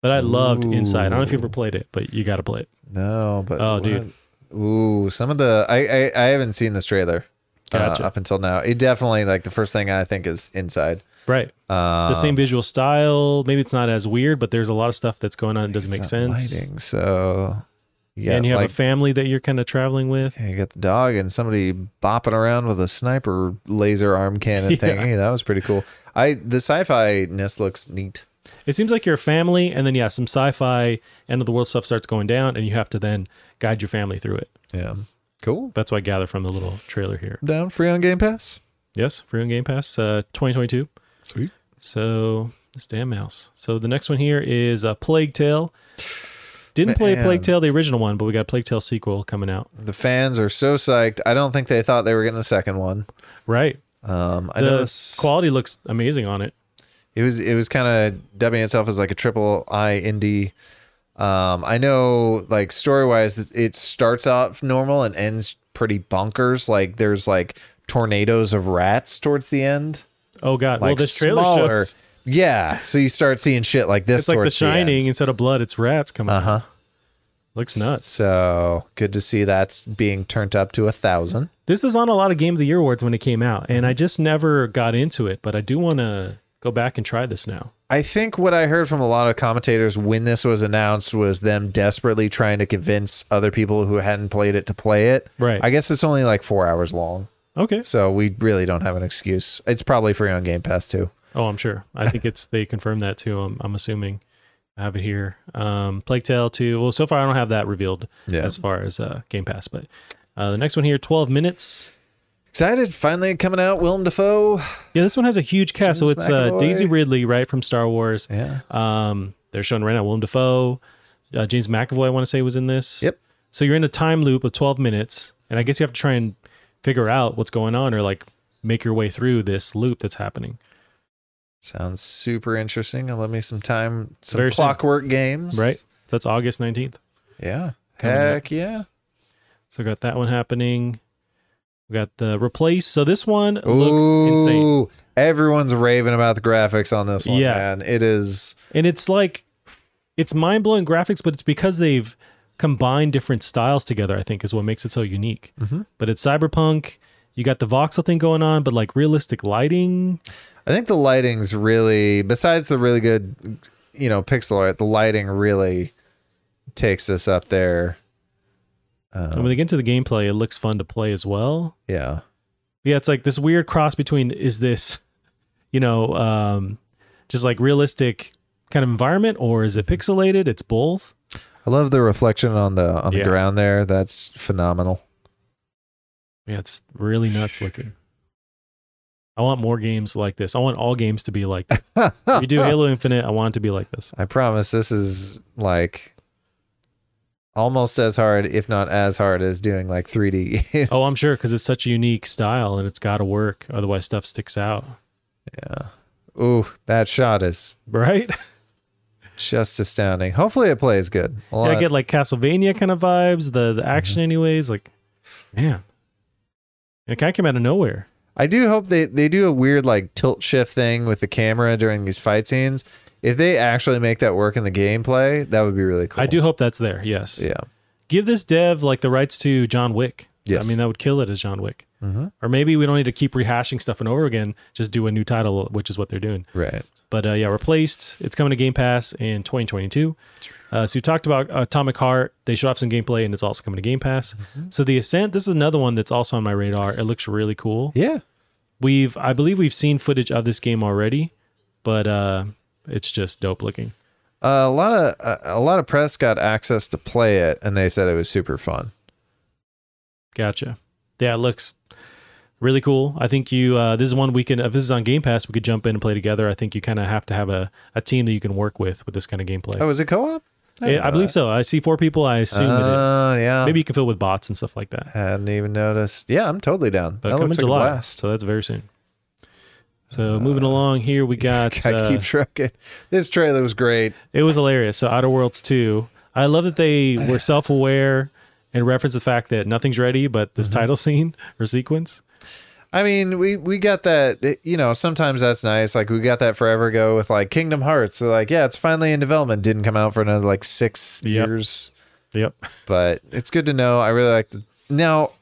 But I loved Inside. I don't know if you ever played it, but you got to play it. No, but Oh, what- dude. Ooh, some of the I I, I haven't seen this trailer uh, up until now. It definitely like the first thing I think is inside. Right. Uh, the same visual style. Maybe it's not as weird, but there's a lot of stuff that's going on that doesn't make sense. Lighting, so yeah, and you have like a family that you're kind of traveling with. you got the dog and somebody bopping around with a sniper laser arm cannon Yeah. thing. Hey, that was pretty cool. I the sci-fi ness looks neat. It seems like you're a family, and then yeah, some sci-fi end of the world stuff starts going down, and you have to then guide your family through it. Yeah, cool. That's what I gather from the little trailer here. Down free on Game Pass. Yes, free on Game Pass, uh, 2022. Sweet. So this damn mouse. So the next one here is a Plague Tale. Didn't play Man. Plague Tale the original one, but we got a Plague Tale sequel coming out. The fans are so psyched. I don't think they thought they were getting a second one. Right. Um, I know The this. quality looks amazing on it. It was it was kind of dubbing itself as like a triple I indie. Um, I know like story wise, it starts off normal and ends pretty bonkers. Like there's like tornadoes of rats towards the end. Oh god. Like well, this trailer smaller. shows Yeah, so you start seeing shit like this. it's like The Shining. end. Instead of blood, it's rats coming. Uh huh. Looks nuts. So good to see that's being turned up to a thousand. This was on a lot of Game of the Year awards when it came out, and Mm-hmm. I just never got into it. But I do want to go back and try this now. I think what I heard from a lot of commentators when this was announced was them desperately trying to convince other people who hadn't played it to play it. Right. I guess it's only like four hours long. Okay. So we really don't have an excuse. It's probably free on Game Pass too. Oh, I'm sure. I think it's they confirmed that too. I'm, I'm assuming. I have it here. Um, Plague Tale 2. Well, so far I don't have that revealed Yeah. as far as uh, Game Pass, but uh, the next one here, 12 minutes. Excited, finally coming out. Willem Dafoe. Yeah, this one has a huge cast. so it's uh, Daisy Ridley, right from Star Wars. Yeah. Um, they're showing right now Willem Dafoe, uh, James McAvoy. I want to say was in this. Yep. So you're in a time loop of 12 minutes, and I guess you have to try and figure out what's going on, or like make your way through this loop that's happening. Sounds super interesting. And let me some time, some Very soon. clockwork games. Right. So that's August 19th. Yeah. Up. Heck yeah. So got that one happening. We got the replace. So this one looks insane, everyone's raving about the graphics on this one. Yeah. man. it is. and it's like it's mind blowing graphics, but it's because they've combined different styles together. I think is what makes it so unique. Mhm. But it's cyberpunk. You got the voxel thing going on, but like realistic lighting. I think the lighting's really, besides the really good, you know, pixel art, the lighting really takes us up there. And when they get into the gameplay, it looks fun to play as well. Yeah. Yeah, it's like this weird cross between is this, you know, um, just like realistic kind of environment, or is it pixelated? It's both. I love the reflection on the on the Yeah. ground there. That's phenomenal. Yeah, it's really nuts looking. I want more games like this. I want all games to be like this. If you do Halo Infinite, I want it to be like this. I promise this is like almost as hard, if not as hard, as doing like 3D games. Oh, I'm sure because it's such a unique style and it's got to work. Otherwise, stuff sticks out. yeah. Ooh, that shot is Right? just astounding. Hopefully, it plays good. Yeah, I get like Castlevania kind of vibes, the, the action, Mm-hmm. anyways. Like, man. And it kind of came out of nowhere. I do hope they they do a weird like tilt shift thing with the camera during these fight scenes. If they actually make that work in the gameplay, that would be really cool. I do hope that's there. Yes. Yeah. Give this dev like the rights to John Wick. Yes. I mean, that would kill it as John Wick. Mhm. Or maybe we don't need to keep rehashing stuff and over again. Just do a new title, which is what they're doing. Right. But uh, yeah, replaced. It's coming to Game Pass in 2022. Uh, so you talked about Atomic Heart. They showed off some gameplay, and it's also coming to Game Pass. So the Ascent. This is another one that's also on my radar. It looks really cool. Yeah. We've, I believe, we've seen footage of this game already, but uh, it's just dope looking. Uh, a lot of uh, a lot of press got access to play it, and they said it was super fun. Gotcha. Yeah, it looks really cool. I think you. Uh, this is one we can. If this is on Game Pass, we could jump in and play together. I think you kind of have to have a, a team that you can work with with this kind of gameplay. Oh, is it co-op? I, I believe so. I see four people. I assume it is. Oh, yeah. Maybe you can fill with bots and stuff like that. I hadn't even noticed. Yeah, I'm totally down. But that coming looks like a July, blast. so that's very soon. So moving along here, we got. I Uh, keep trucking. This trailer was great. it was hilarious. So Outer Worlds two. I love that they were self aware and reference the fact that nothing's ready, but this Mm-hmm. title scene or sequence. I mean, we we got that. You know, sometimes that's nice. Like we got that forever ago with like Kingdom Hearts. So like, yeah, it's finally in development. Didn't come out for another like six Yep. years, Yep. but it's good to know. I really like the now.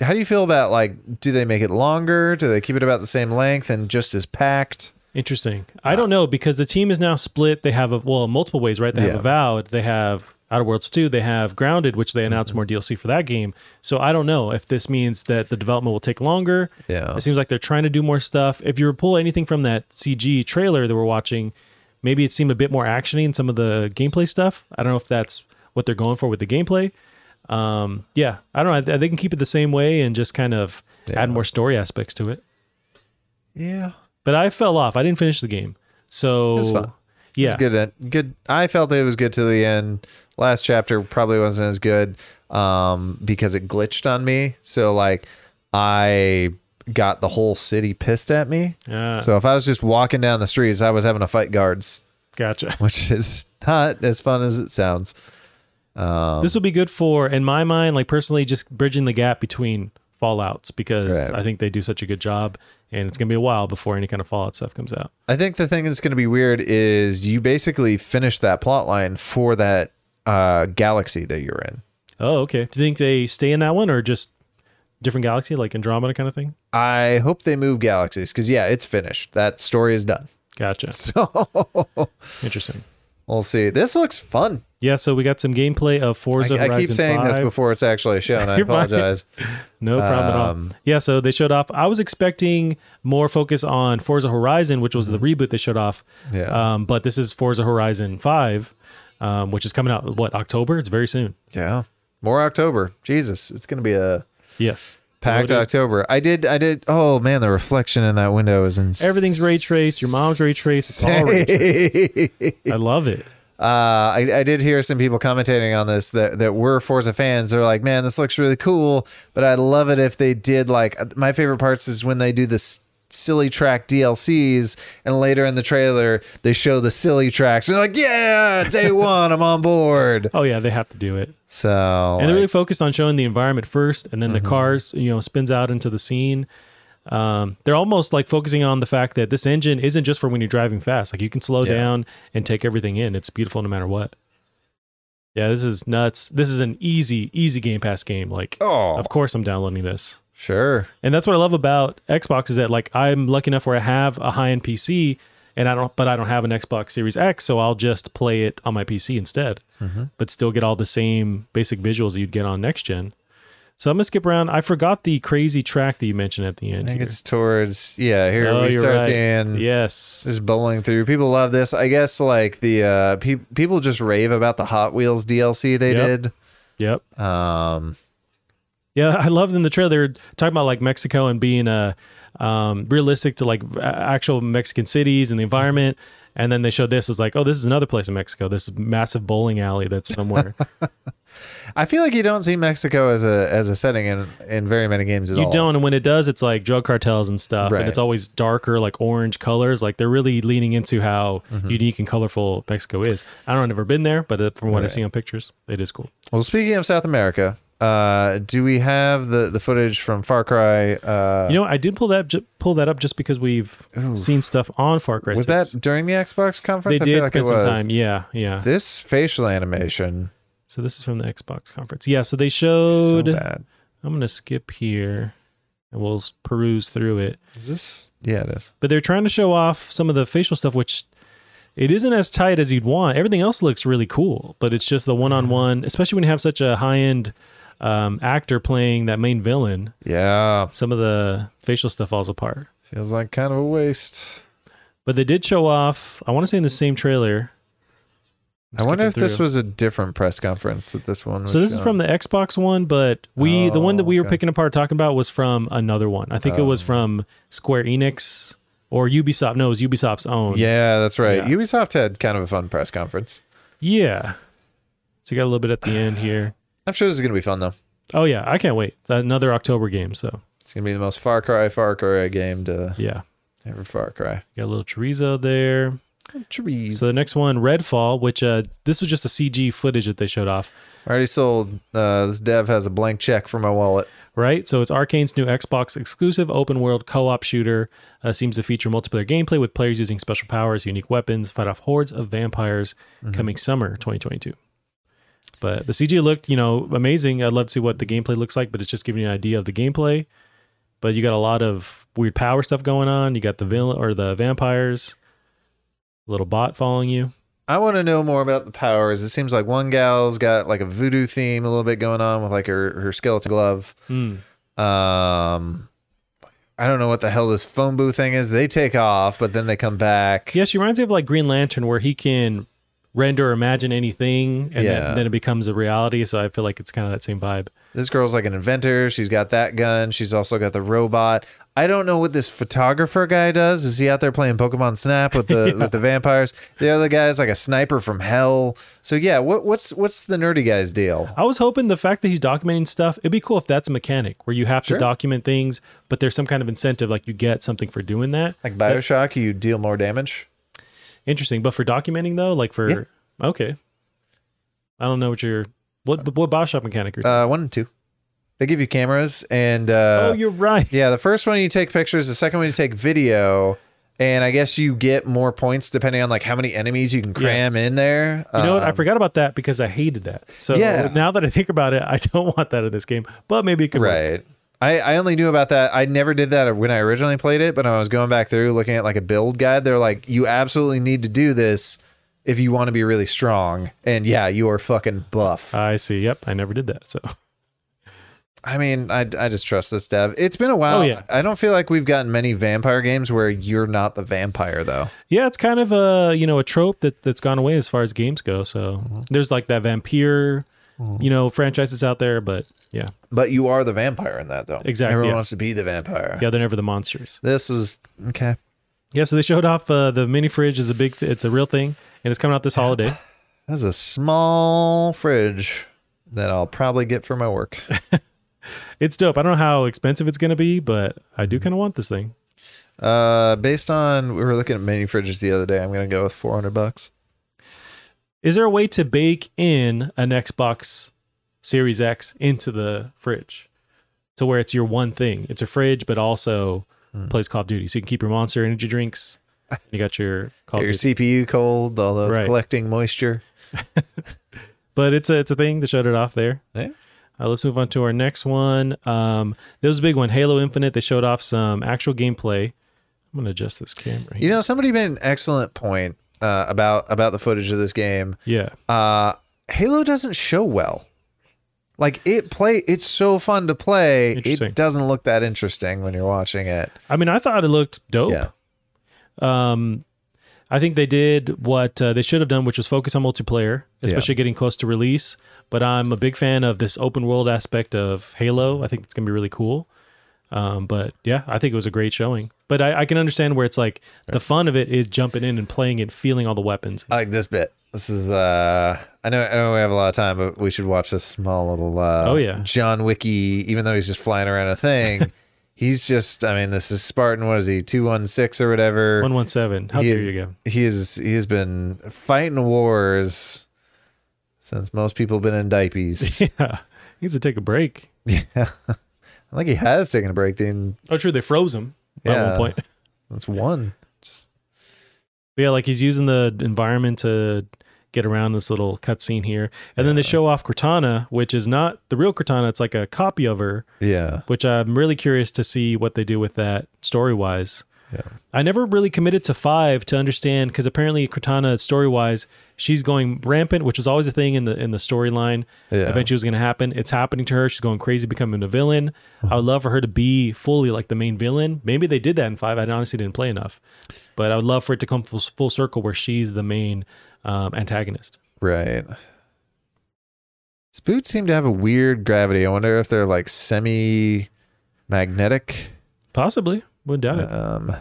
How do you feel about like? Do they make it longer? Do they keep it about the same length and just as packed? Interesting. I don't know because the team is now split. They have a well, multiple ways, right? They have Yeah. Avowed, they have Outer Worlds 2, they have Grounded, which they announced Mm-hmm. more DLC for that game. So I don't know if this means that the development will take longer. Yeah. It seems like they're trying to do more stuff. If you pull anything from that CG trailer that we're watching, maybe it seemed a bit more actiony in some of the gameplay stuff. I don't know if that's what they're going for with the gameplay. Um, yeah, I don't know. They can keep it the same way and just kind of Yeah. add more story aspects to it. Yeah, But I fell off. I didn't finish the game. So was fun. yeah, It's good. At, good. I felt it was good to the end. Last chapter probably wasn't as good um, because it glitched on me. So like, I got the whole city pissed at me. Ah, So if I was just walking down the streets, I was having to fight guards, gotcha. which is not as fun as it sounds. Um, this will be good for, in my mind, like personally, just bridging the gap between Fallouts because Right. I think they do such a good job, and it's gonna be a while before any kind of Fallout stuff comes out. I think the thing that's going to be weird is you basically finish that plot line for that uh, galaxy that you're in. Oh, okay. Do you think they stay in that one or just different galaxy, like Andromeda kind of thing? I hope they move galaxies because yeah, it's finished. That story is done. Gotcha. So Interesting. we'll see. This looks fun. Yeah, so we got some gameplay of Forza I Horizon I keep saying 5. this before it's actually shown. show, I apologize. No problem at all. Um, Yeah, so they showed off. I was expecting more focus on Forza Horizon, which was the reboot they showed off. Mm-hmm. Yeah. Um, but this is Forza Horizon 5, um, which is coming out, what, October? It's very soon. Yeah, more October. Jesus, it's going to be a Yes. Packed Loaded. October. I did. I did. Oh man, the reflection in that window is insane. Everything's ray traced. Your mom's ray traced. It's all ray traced. I love it. Uh, I, I did hear some people commentating on this that, that were Forza fans. They're like, man, this looks really cool, but I'd love it if they did like my favorite parts is when they do this silly track DLCs and later in the trailer they show the silly tracks. And they're like, yeah, day one, I'm on board. Oh yeah, they have to do it. So And they're really focused on showing the environment first, and then Mm-hmm. the cars, you know, spins out into the scene. Um, they're almost like focusing on the fact that this engine isn't just for when you're driving fast. Like you can slow Yeah. down and take everything in. It's beautiful no matter what. Yeah, this is nuts. This is an easy, easy Game Pass game. Like, oh, of course I'm downloading this. sure. And that's what I love about Xbox is that like I'm lucky enough where I have a high end PC and I don't but I don't have an Xbox Series X, so I'll just play it on my PC instead. Mm-hmm. But still get all the same basic visuals that you'd get on next gen. So I'm gonna skip around. I forgot the crazy track that you mentioned at the I end. think here. it's towards yeah. Here oh, we you're start right. seeing Yes. just bowling through. People love this. I guess like the uh, pe- people just rave about the Hot Wheels DLC they Yep. Yep. Um, Yeah, I love in the trailer. They're talking about like Mexico and being uh, um, realistic to like actual Mexican cities and the environment. And then they showed this as like, oh, this is another place in Mexico. This massive bowling alley that's somewhere. I feel like you don't see Mexico as a as a setting in in very many games at You all. You don't, and when it does, it's like drug cartels and stuff, Right. and it's always darker, like orange colors. Like they're really leaning into how Mm-hmm. unique and colorful Mexico is. I don't know, I've never been there, but uh, from what I see on pictures, it is cool. Well, speaking of South America, uh, do we have the the footage from Far Cry? Uh, You know, I did pull that ju- pull that up just because we've seen stuff on Far Cry. was 6. that during the Xbox they conference? I did feel like spend it some time? Yeah, yeah. This facial animation, So this is from the Xbox conference. Yeah, so they so showed. bad. I'm gonna skip here, and we'll peruse through it. Is this? Yeah, it is. but they're trying to show off some of the facial stuff which it isn't as tight as you'd want everything else looks really cool but it's just the one-on-one especially when you have such a high-end um, actor playing that main villain Yeah, some of the facial stuff falls apart feels like kind of a waste. but they did show off i want to say in the same trailer I'm wonder if skipping this was a different press conference that this one was. so this is from the xbox one but we the one that Oh, we were picking apart talking about was from another one i think it was Oh. from square enix or ubisoft no it was ubisoft's own Yeah, that's right. Yeah. Ubisoft had kind of a fun press conference. yeah so you got a little bit at the end here I'm sure this is gonna be fun though. Oh yeah, I can't wait. Another October game. So It's gonna be the most Far Cry Far Cry game to yeah, ever Far Cry. got a little chorizo there. Trees. So the next one, Redfall, which uh, this was just a CG footage that they showed off, already sold. Uh, this dev has a blank check for my wallet. right? So it's Arkane's new Xbox exclusive open world co-op shooter. Uh, seems to feature multiplayer gameplay with players using special powers, unique weapons, fight off hordes of vampires. Coming summer 2022. But the CG looked, you know, amazing. I'd love to see what the gameplay looks like, but it's just giving you an idea of the gameplay. But you got a lot of weird power stuff going on. You got the villain or the vampires, little bot following you. I want to know more about the powers. It seems like one gal's got like a voodoo theme a little bit going on with like her her skeleton glove. Hmm. Um, I don't know what the hell this phone booth thing is. They take off, but then they come back. Yeah, she reminds me of like Green Lantern, where he can render or imagine anything, and Yeah. then, then it becomes a reality. So I feel like it's kind of that same vibe. This girl's like an inventor. She's got that gun. She's also got the robot. I don't know what this photographer guy does. Is he out there playing Pokemon Snap with the with the vampires? The other guy's like a sniper from hell. So yeah, what what's what's the nerdy guy's deal? I was hoping the fact that he's documenting stuff, it'd be cool if that's a mechanic where you have Sure. to document things, but there's some kind of incentive, like you get something for doing that. Like Bioshock, you deal more damage. Interesting. But for documenting though, like for Yeah. okay, I don't know what your what what Bioshock mechanic you're. Uh, one and two. They give you cameras, and uh, oh, you're right. yeah, the first one you take pictures. The second one you take video. And I guess you get more points depending on like how many enemies you can cram Yes. in there. You know what? I Um, forgot about that because I hated that. So Yeah. now that I think about it, I don't want that in this game. But maybe it could work. I, I only knew about that. I never did that when I originally played it, but I was going back through looking at like a build guide, they're like, you absolutely need to do this if you want to be really strong. And yeah, you are fucking buff. I see. Yep, I never did that. So I mean, I, I just trust this dev. It's been a while. Oh, yeah. I don't feel like we've gotten many vampire games where you're not the vampire though. yeah, it's kind of a you know a trope that that's gone away as far as games go. So Mm-hmm. there's like that vampire you know, franchises out there, but yeah, But you are the vampire in that, though. Exactly, Everyone yeah. wants to be the vampire. yeah, they're never the monsters. This was okay. Yeah, so they showed off uh, the mini fridge is a big, th- it's a real thing, and it's coming out this holiday. That's a small fridge that I'll probably get for my work. It's dope. I don't know how expensive it's gonna be, but I do kind of want this thing. Uh, based on we were looking at mini fridges the other day, I'm gonna go with 400 bucks. Is there a way to bake in an Xbox Series X into the fridge to where it's your one thing? It's a fridge, but also Hmm. plays Call of Duty. So you can keep your Monster Energy drinks. You got your Call your. CPU cold, although it's Right. collecting moisture. But it's a it's a thing. to shut it off there. Yeah. Uh, let's move on to our next one. Um, this was a big one. Halo Infinite. They showed off some actual gameplay. I'm gonna adjust this camera. You know, somebody made an excellent point uh, about about the footage of this game. yeah. Uh, Halo doesn't show well. Like it play, it's so fun to play. It doesn't look that interesting when you're watching it. I mean, I thought it looked dope. Yeah, Um, I think they did what uh, they should have done, which was focus on multiplayer, especially getting close to release. But I'm a big fan of this open world aspect of Halo. I think it's gonna be really cool. Um, but yeah, I think it was a great showing. But I, I can understand where it's like the fun of it is jumping in and playing it, feeling all the weapons. I like this bit. This is uh I know I know we have a lot of time, but we should watch this small little uh Oh, yeah. John Wicky, even though he's just flying around a thing, he's just I mean, this is Spartan, what is he, two one six or whatever. One one seven. How he dare is, you go? He is he has been fighting wars since most people have been in diapers. Yeah, he needs to take a break. yeah. I think he has taken a break. Then Oh, true. They froze him at Yeah. one point. that's one. Just But yeah, like he's using the environment to get around this little cutscene here, and then they show off Cortana, which is not the real Cortana. It's like a copy of her, yeah. which I'm really curious to see what they do with that story wise. Yeah. I never really committed to five to understand because apparently Cortana story wise, she's going rampant, which was always a thing in the in the storyline. Yeah. Eventually, was going to happen. It's happening to her. She's going crazy, becoming a villain. I would love for her to be fully like the main villain. Maybe they did that in five. I honestly didn't play enough, but I would love for it to come full, full circle where she's the main um, antagonist. Right. His boots seem to have a weird gravity. I wonder if they're like semi magnetic. Possibly, wouldn't doubt it. Um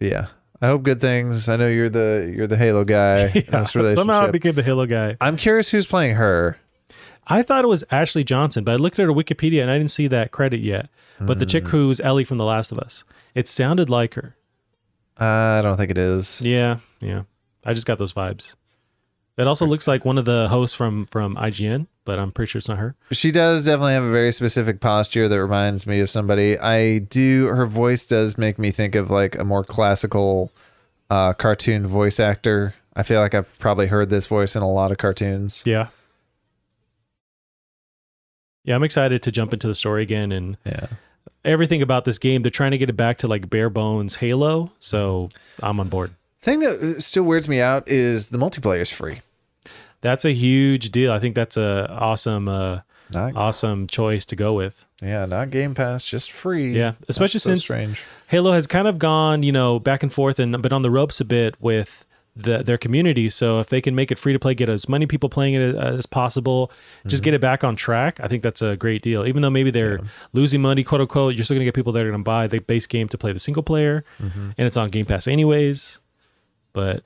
yeah. I hope good things. I know you're the you're the Halo guy in Yeah, this somehow I became the Halo guy. I'm curious who's playing her. I thought it was Ashley Johnson, but I looked at her Wikipedia and I didn't see that credit yet. But the Hmm. chick who's Ellie from The Last of Us, it sounded like her. I don't think it is. Yeah, yeah. I just got those vibes. It also looks like one of the hosts from from IGN, but I'm pretty sure it's not her. She does definitely have a very specific posture that reminds me of somebody. I do her voice does make me think of like a more classical uh cartoon voice actor. I feel like I've probably heard this voice in a lot of cartoons. Yeah. Yeah, I'm excited to jump into the story again and Yeah. Everything about this game. They're trying to get it back to like bare bones Halo, so I'm on board. Thing that still weirds me out is the multiplayer is free. That's a huge deal. I think that's a awesome uh Not, awesome choice to go with. yeah, not Game Pass, just free. Yeah, especially so since strange. Halo has kind of gone, you know, back and forth and been on the ropes a bit with the, their community. So if they can make it free to play, get as many people playing it as possible, just Mm-hmm. get it back on track, I think that's a great deal. Even though maybe they're losing money, quote unquote, you're still going to get people that are going to buy the base game to play the single player, Mm-hmm. and it's on Game Pass anyways. But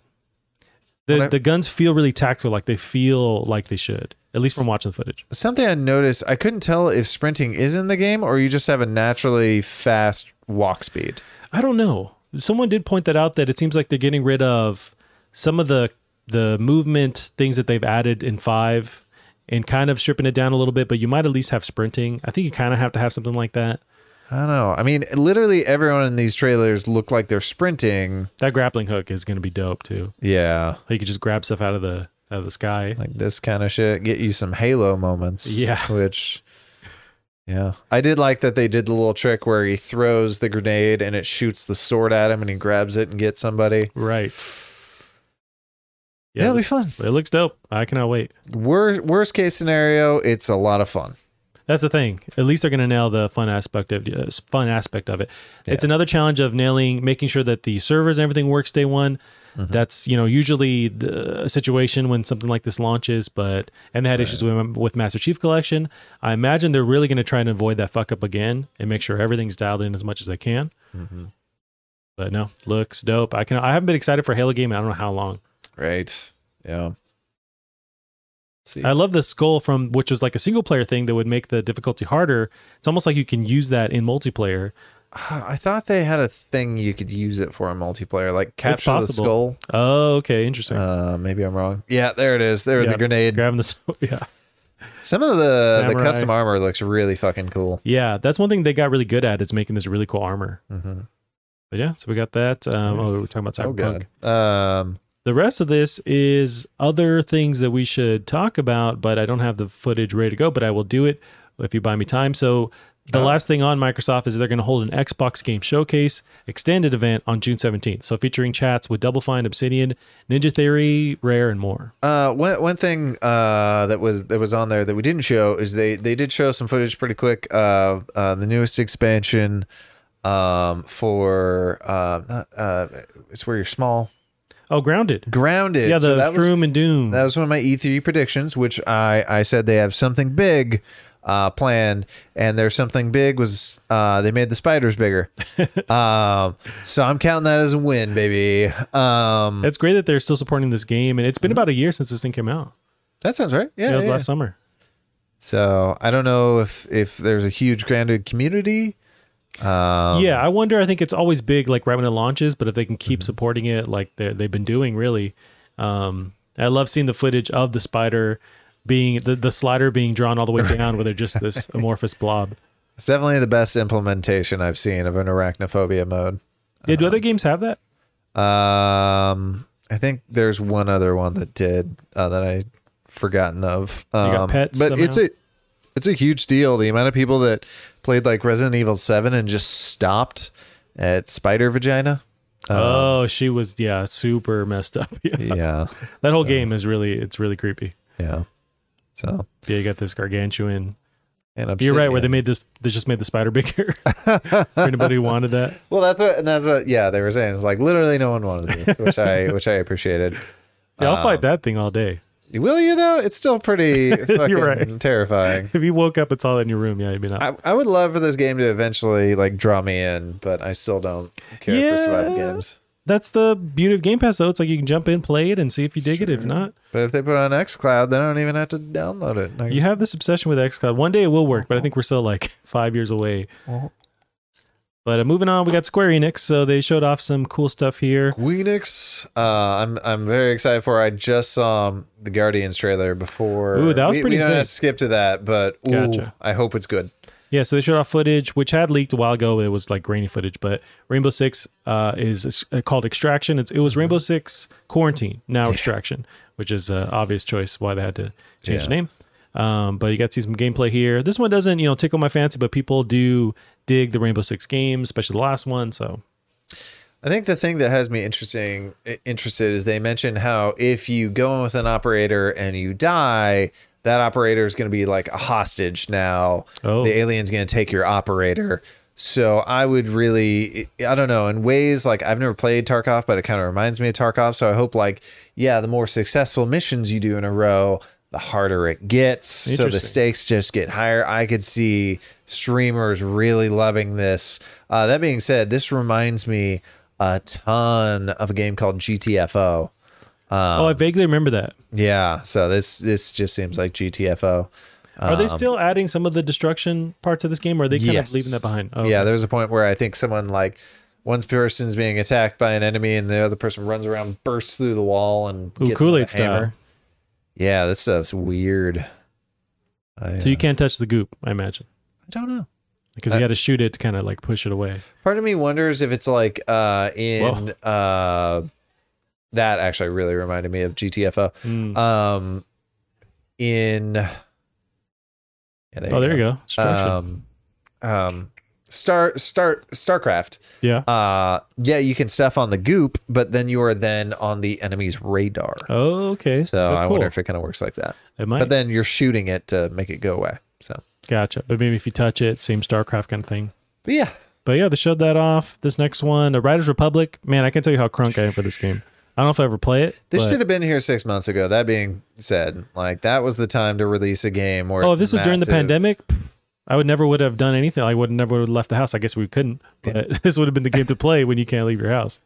the Well, the guns feel really tactical, like they feel like they should, at least from watching the footage. Something I noticed, I couldn't tell if sprinting is in the game or you just have a naturally fast walk speed. I don't know. Someone did point that out that it seems like they're getting rid of some of the the movement things that they've added in five and kind of stripping it down a little bit, but you might at least have sprinting. I think you kind of have to have something like that. I don't know. I mean, literally everyone in these trailers look like they're sprinting. That grappling hook is going to be dope too. Yeah. You could just grab stuff out of the out of the sky. Like this kind of shit. Get you some Halo moments. Yeah. Which, yeah. I did like that they did the little trick where he throws the grenade and it shoots the sword at him and he grabs it and gets somebody. Right. Yeah, it'll be fun. It looks dope. I cannot wait. Worst, worst case scenario, it's a lot of fun. That's the thing. At least they're going to nail the fun aspect of uh, fun aspect of it. It's another challenge of nailing, making sure that the servers and everything works day one. Mm-hmm. That's you know usually the situation when something like this launches, but and they had issues with, with Master Chief Collection. I imagine they're really going to try and avoid that fuck up again and make sure everything's dialed in as much as they can. Mm-hmm. But no, looks dope. I can. I haven't been excited for a Halo game. I don't know how long. Right. Yeah. See. I love the skull from which was like a single player thing that would make the difficulty harder. It's almost like you can use that in multiplayer. I thought they had a thing you could use it for in multiplayer, like capture the skull. Oh, okay, interesting. Uh, maybe I'm wrong. Yeah, there it is. There's Yeah, the grenade. Grabbing the yeah, Some of the the custom armor looks really fucking cool. yeah. That's one thing they got really good at is making this really cool armor. Mm-hmm. But yeah, so we got that. Um, oh, we're talking about Cyberpunk. Um, The rest of this is other things that we should talk about, but I don't have the footage ready to go. But I will do it if you buy me time. So the Oh. last thing on Microsoft is they're going to hold an Xbox Game Showcase extended event on June 17th. So featuring chats with Double Fine, Obsidian, Ninja Theory, Rare, and more. Uh, one one thing uh, that was that was on there that we didn't show is they they did show some footage pretty quick of uh, the newest expansion um, for uh, uh, it's where you're small Oh, Grounded. grounded. Yeah, the so that was and Doom. that was one of my E3 predictions, which I I said they have something big uh, planned, and there's something big was uh, they made the spiders bigger. um, so I'm counting that as a win, baby. Um, it's great that they're still supporting this game, and it's been about a year since this thing came out. that sounds right. Yeah, Yeah, it was yeah. last summer. So I don't know if if there's a huge grounded community. Um, yeah, I wonder. I think it's always big, like right when it launches, but if they can Mm-hmm. keep supporting it, like they they've been doing, really. Um, I love seeing the footage of the spider being the, the slider being drawn all the way down, where they're just this amorphous blob. it's definitely the best implementation I've seen of an arachnophobia mode. Yeah, do other games have that? Um, I think there's one other one that did uh, that I forgotten of. Um, got pets but it's somehow? a it's a huge deal. The amount of people that played like Resident Evil Seven and just stopped at Spider Vagina. oh, she was yeah, super messed up. Yeah. Yeah, That whole game is really it's really creepy. yeah. So Yeah, you got this gargantuan. and You're right, where they made this they just made the spider bigger. For anybody who wanted that. Well, that's what, and that's what, yeah, they were saying. It's like literally no one wanted this, which I, which I appreciated. Yeah, I'll Um, fight that thing all day. Will you though? It's still pretty fucking right. terrifying. If you woke up it's all in your room, yeah, you'd not. I, I would love for this game to eventually like draw me in, but I still don't care for survival Yeah. games. That's the beauty of Game Pass, though. It's like you can jump in, play it, and see if you dig it. If not, But if they put it on XCloud, then I don't even have to download it. Like, you have this obsession with xCloud. One day it will work, but I think we're still like five years away. But uh, moving on, we got Square Enix. So they showed off some cool stuff here. Squeenix, uh, I'm I'm very excited for. I just saw um, the Guardians trailer before. Ooh, that was we, pretty We don't skip to that, but ooh, Gotcha. I hope it's good. Yeah, so they showed off footage which had leaked a while ago. It was like grainy footage, but Rainbow Six uh, is uh, called Extraction. It's, it was Rainbow Six Quarantine, now Extraction, which is an obvious choice why they had to change the name. Um, but you got to see some gameplay here. This one doesn't, you know, tickle my fancy, but people do dig the Rainbow Six games, especially the last one. So I think the thing that has me interesting interested is they mentioned how if you go in with an operator and you die, that operator is going to be like a hostage now. Oh. The alien's going to take your operator. So I would really, I don't know, in ways like I've never played Tarkov, but it kind of reminds me of Tarkov. So I hope like, yeah, the more successful missions you do in a row, the harder it gets. So the stakes just get higher. I could see streamers really loving this. Uh, that being said, this reminds me a ton of a game called GTFO. oh, I vaguely remember that. Yeah, so this this just seems like GTFO. Are they still adding some of the destruction parts of this game, or are they kind Um, Yes. of leaving that behind? Oh, Yeah, okay. there's a point where I think someone like one person's being attacked by an enemy and the other person runs around, bursts through the wall, and Ooh, gets Kool-Aid a style. hammer. Yeah, this stuff's weird. I, So you uh, can't touch the goop, I imagine, I don't know. because you got to shoot it to kind of like push it away. Part of me wonders if it's like uh in uh that actually really reminded me of GTFO. Mm. Um in yeah, there oh, there you go. Um um Star Star StarCraft. yeah. Uh yeah, you can stuff on the goop, but then you are then on the enemy's radar. Oh, okay. so That's I cool. wonder if it kind of works like that. it might. But then you're shooting it to make it go away. So Gotcha. But maybe if you touch it, same StarCraft kind of thing. But yeah, But yeah, they showed that off. This next one, a Riders Republic. Man, I can't tell you how crunk I am for this game. I don't know if I ever play it. this but- should have been here six months ago. That being said, like that was the time to release a game. Where Oh, this was during the pandemic. I would never would have done anything. I would never would have left the house. I guess we couldn't. But this would have been the game to play when you can't leave your house.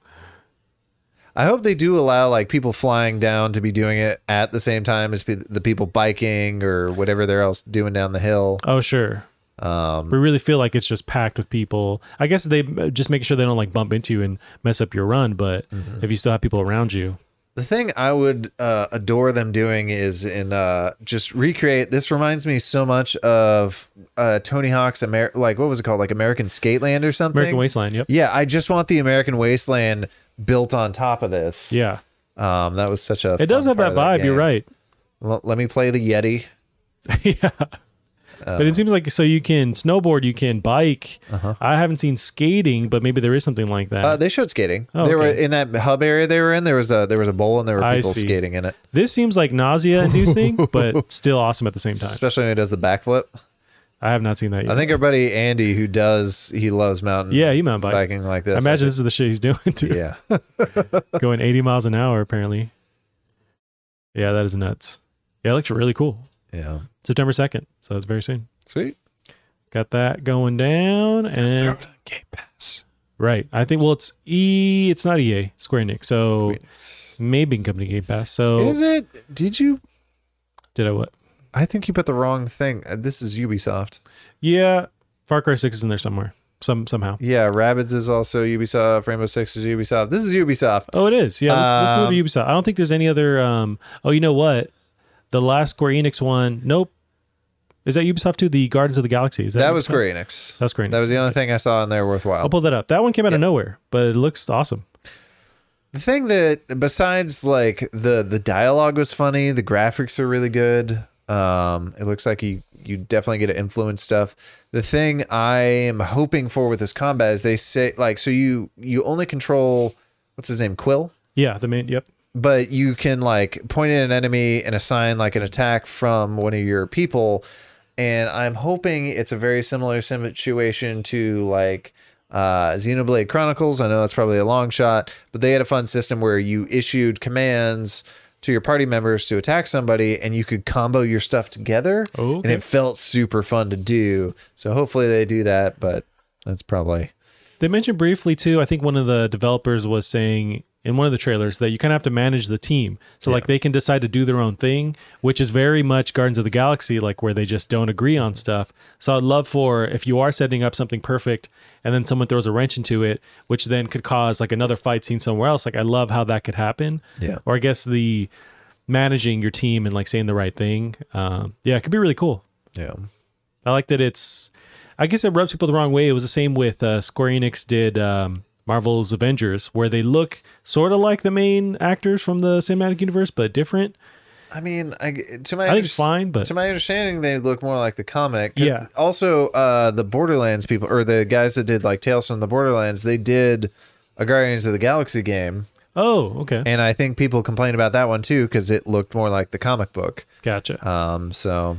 I hope they do allow like people flying down to be doing it at the same time as pe- the people biking or whatever they're else doing down the hill. Oh, sure. Um, We really feel like it's just packed with people. I guess they just making sure they don't like bump into you and mess up your run. But Mm-hmm. if you still have people around you, The thing I would uh, adore them doing is in uh, just recreate. This reminds me so much of uh, Tony Hawk's Amer- like what was it called, like American Skateland or something. American Wasteland. Yep. Yeah, I just want the American Wasteland built on top of this. Yeah. um, that was such a. It does have that vibe. You're right. Let me play the Yeti. yeah. But it seems like so you can snowboard, you can bike. I haven't seen skating, but maybe there is something like that. Uh, they showed skating. Oh, they were in that hub area they were in. There was a there was a bowl and there were people skating in it. this seems like nausea inducing, but still awesome at the same time. Especially when he does the backflip. I have not seen that yet. I think our buddy Andy, who does he loves mountain yeah, he mountain bikes. biking like this. I imagine this is the shit he's doing too. Yeah. Going 80 miles an hour, apparently. Yeah, that is nuts. Yeah, it looks really cool. Yeah. September 2nd. So it's very soon. Sweet. Got that going down. And Game Pass. right. I think, well, it's E, it's not EA, Square Enix. So Sweet. maybe can come to Game Pass. So Is it? Did you? did I what? I think you put the wrong thing. Uh, This is Ubisoft. Yeah. Far Cry 6 is in there somewhere. Some Somehow. Yeah, Rabbids is also Ubisoft. Rainbow Six is Ubisoft. This is Ubisoft. Oh, it is. Yeah, let's, let's Um, move to Ubisoft. I don't think there's any other. Um, oh, you know what? The last Square Enix one. Nope. Is that Ubisoft too? The Guardians of the Galaxy. Is that, That was Square Enix. That's Square Enix. That was the only thing I saw in there worthwhile. I'll pull that up. That one came out of nowhere, but it looks awesome. The thing that besides like the the dialogue was funny, the graphics are really good. Um, it looks like you you definitely get to influence stuff. The thing I am hoping for with this combat is they say like so you you only control what's his name Quill, Yeah, the main. Yep. But you can like point at an enemy and assign like an attack from one of your people. And I'm hoping it's a very similar situation to like uh, Xenoblade Chronicles. I know that's probably a long shot, but they had a fun system where you issued commands to your party members to attack somebody and you could combo your stuff together. Oh, And it felt super fun to do. So hopefully they do that, but that's probably. They mentioned briefly too. I think one of the developers was saying in one of the trailers that you kind of have to manage the team. So like they can decide to do their own thing, which is very much Guardians of the Galaxy, like where they just don't agree on stuff. So I'd love for if you are setting up something perfect and then someone throws a wrench into it, which then could cause like another fight scene somewhere else. Like I love how that could happen. Yeah. Or I guess the managing your team and like saying the right thing. Um, yeah, it could be really cool. Yeah. I like that it's. I guess it rubs people the wrong way. It was the same with uh, Square Enix did um, Marvel's Avengers, where they look sort of like the main actors from the cinematic universe, but different. I mean, I, to my I think it's fine, but to my understanding, they look more like the comic. Yeah. Also, uh, the Borderlands people, or the guys that did like Tales from the Borderlands, they did a Guardians of the Galaxy game, oh, okay, and I think people complained about that one too because it looked more like the comic book. gotcha. Um, so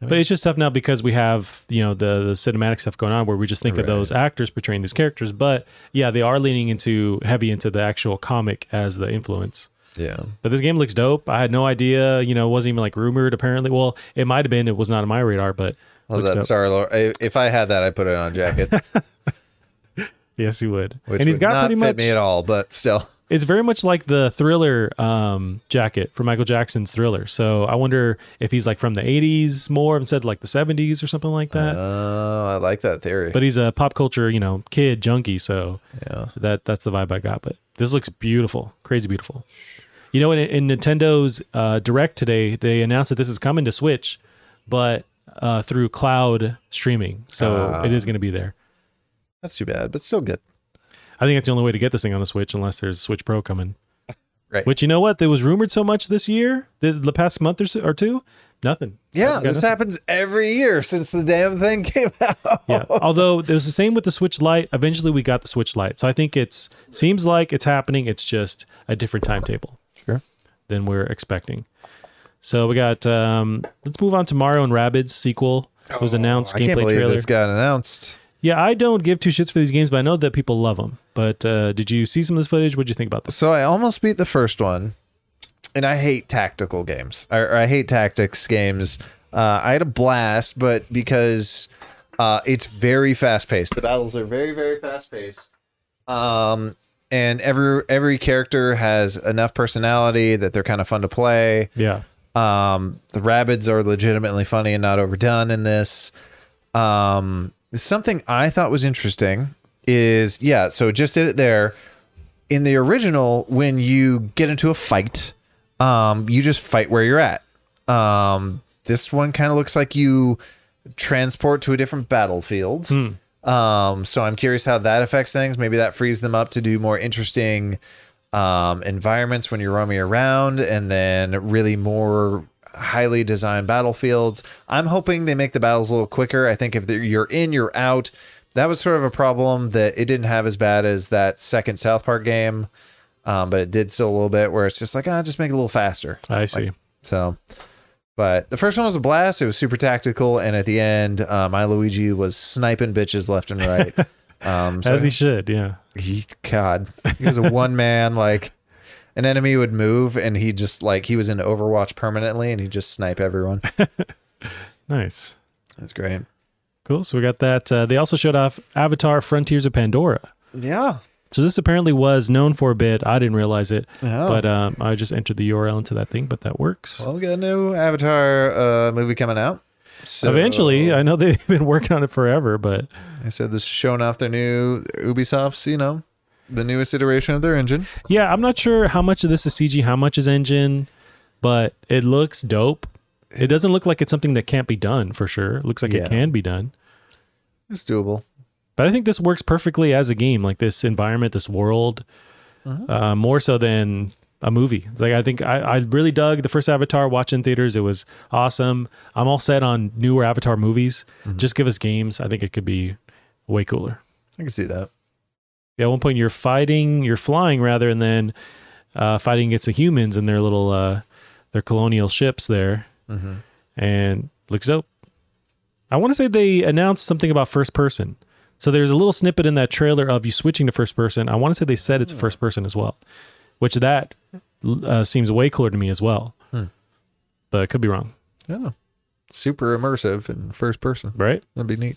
Oh, but it's just tough now because we have you know the the cinematic stuff going on where we just think of those actors portraying these characters. But yeah, they are leaning into heavy into the actual comic as the influence. yeah, But this game looks dope. I had no idea. You know, it wasn't even like rumored. Apparently, well, it might have been. It was not on my radar, but oh, love that dope. Star Lord. If I had that, I'd put it on jacket, yes, you would. which and he's would got not pretty fit much. me at all. But still, It's very much like the Thriller um, jacket from Michael Jackson's Thriller. So I wonder if he's like from the 80s more instead of like the 70s or something like that. oh, I like that theory. but he's a pop culture, you know, kid junkie. So yeah, that that's the vibe I got. But this looks beautiful, crazy beautiful. You know, in, in Nintendo's uh, Direct today, they announced that this is coming to Switch, but uh, through cloud streaming. So Ah. it is going to be there. that's too bad, but still good. I think that's the only way to get this thing on the Switch, unless there's Switch Pro coming. Right. Which you know what? There was rumored so much this year, this the past month or, so, or two, nothing. Yeah, this nothing. happens every year since the damn thing came out. Yeah. Although it was the same with the Switch Lite. Eventually, we got the Switch Lite, so I think it's seems like it's happening. It's just a different timetable Sure. than we're expecting. So we got. Um, let's move on to Mario and Rabbids sequel. It was announced I gameplay can't believe trailer. this got announced. Yeah, I don't give two shits for these games, but I know that people love them. But uh, did you see some of this footage? What'd you think about this? So I almost beat the first one, and I hate tactical games. I, or I hate tactics games. Uh, I had a blast, but because uh, it's very fast paced, the battles are very very fast paced. Um, and every every character has enough personality that they're kind of fun to play. Yeah, Um, the Rabbids are legitimately funny and not overdone in this. Um, something I thought was interesting is yeah, so just did it there. In the original, when you get into a fight, um, you just fight where you're at. Um, this one kind of looks like you transport to a different battlefield. Um, so I'm curious how that affects things. Maybe that frees them up to do more interesting um, environments when you're roaming around, and then really more highly designed battlefields. I'm hoping they make the battles a little quicker. I think if you're in, you're out. That was sort of a problem that it didn't have as bad as that second South Park game, um, but it did still a little bit where it's just like, ah, just make it a little faster. I see. So, but the first one was a blast. It was super tactical, and at the end, uh, my Luigi was sniping bitches left and right. Um, so As he should. Yeah. he, God, he was a one man. Like an enemy would move, and he just like he was in Overwatch permanently, and he just snipe everyone. Nice. That's great. Cool. So we got that. Uh, they also showed off Avatar: Frontiers of Pandora. Yeah. So this apparently was known for a bit. I didn't realize it, Oh. but um, I just entered the URL into that thing. But that works. Well, we got a new Avatar uh, movie coming out. So Eventually, I know they've been working on it forever, but I said this is showing off their new Ubisoft's, you know, the newest iteration of their engine. yeah, I'm not sure how much of this is CG, how much is engine, but it looks dope. It doesn't look like it's something that can't be done for sure. It looks like Yeah. it can be done. It's doable. But I think this works perfectly as a game, like this environment, this world, uh, more so than a movie. It's like I think I, I really dug the first Avatar. Watching theaters, it was awesome. I'm all set on newer Avatar movies. Just give us games. I think it could be way cooler. I can see that. Yeah, at one point you're fighting, you're flying rather, and then uh, fighting against the humans and their little uh, their colonial ships there, Mm-hmm. and looks dope. I want to say they announced something about first person. So there's a little snippet in that trailer of you switching to first person. I want to say they said it's first person as well, which that uh, seems way cooler to me as well. Hmm. But it could be wrong, Yeah. Super immersive in first person. right? That'd be neat.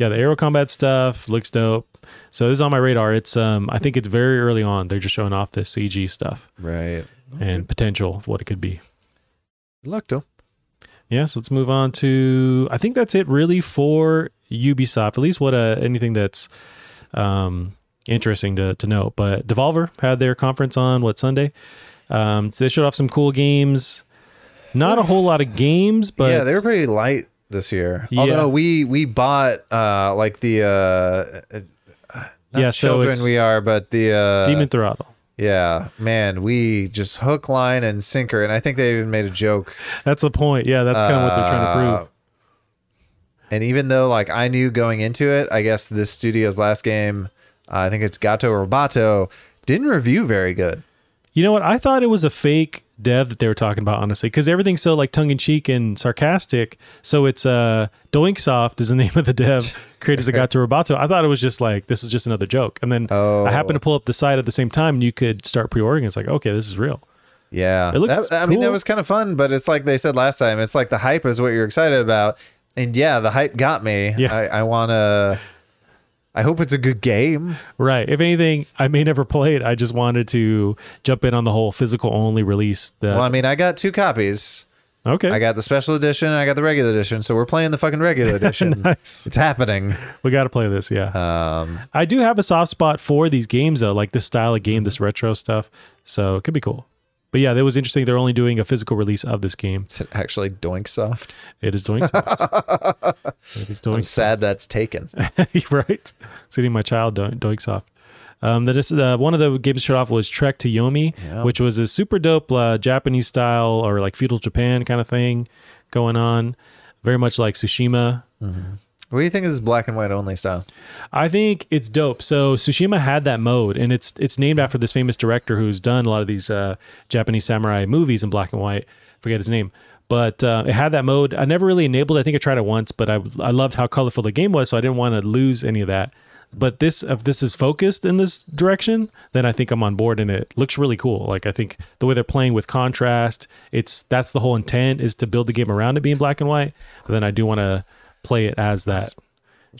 Yeah, the aero combat stuff looks dope. So this is on my radar. It's um I think it's very early on. They're just showing off the CG stuff Right. and potential of what it could be. Good luck, though. Yeah, so let's move on to I think that's it really for Ubisoft. At least what uh, anything that's um interesting to to know. But Devolver had their conference on what Sunday. Um so they showed off some cool games. Not a whole lot of games, but yeah, they were pretty light this year. Yeah. Although we we bought uh like the uh uh, not Yeah, children it's we are, but the uh Demon Throttle. yeah, man, we just hook, line, and sinker. And I think they even made a joke. That's the point. Yeah, that's kind of what they're trying to Uh, prove. And even though like I knew going into it, I guess this studio's last game, uh, I think it's Gato Roboto, didn't review very good. You know what? I thought it was a fake dev that they were talking about, honestly, because everything's so like tongue in cheek and sarcastic. So it's uh Doinksoft is the name of the dev created Zagato Roboto. I thought it was just like this is just another joke. And then Oh. I happened to pull up the site at the same time and you could start pre-ordering. It's like, okay, this is real. Yeah, It looks That- I mean, that was kind of fun, but it's like they said last time. It's like the hype is what you're excited about, and yeah, the hype got me. Yeah. I, I want to. I hope it's a good game. Right. If anything, I may never play it. I just wanted to jump in on the whole physical only release. That, Well, I mean, I got two copies. okay. I got the special edition. and I got the regular edition. So we're playing the fucking regular edition. nice. It's happening. We got to play this. Yeah. Um, I do have a soft spot for these games though, like this style of game, this retro stuff. So it could be cool. But yeah, that was interesting. They're only doing a physical release of this game. it's actually Doinksoft. It is doing soft. it is doing I'm sad that's taken. right. Sitting my child doing, doing soft. Um, that is uh, one of the games showed off was Trek to Yomi, Yeah. which was a super dope uh, Japanese style or like feudal Japan kind of thing going on, very much like Tsushima. What do you think of this black and white only style? I think it's dope. So Tsushima had that mode, and it's it's named after this famous director who's done a lot of these uh, Japanese samurai movies in black and white. Forget his name, but uh, it had that mode. I never really enabled. it. I think I tried it once, but I I loved how colorful the game was, so I didn't want to lose any of that. But this, if this is focused in this direction, then I think I'm on board, and it looks really cool. Like I think the way they're playing with contrast, it's that's the whole intent is to build the game around it being black and white. Then I do want to play it as that.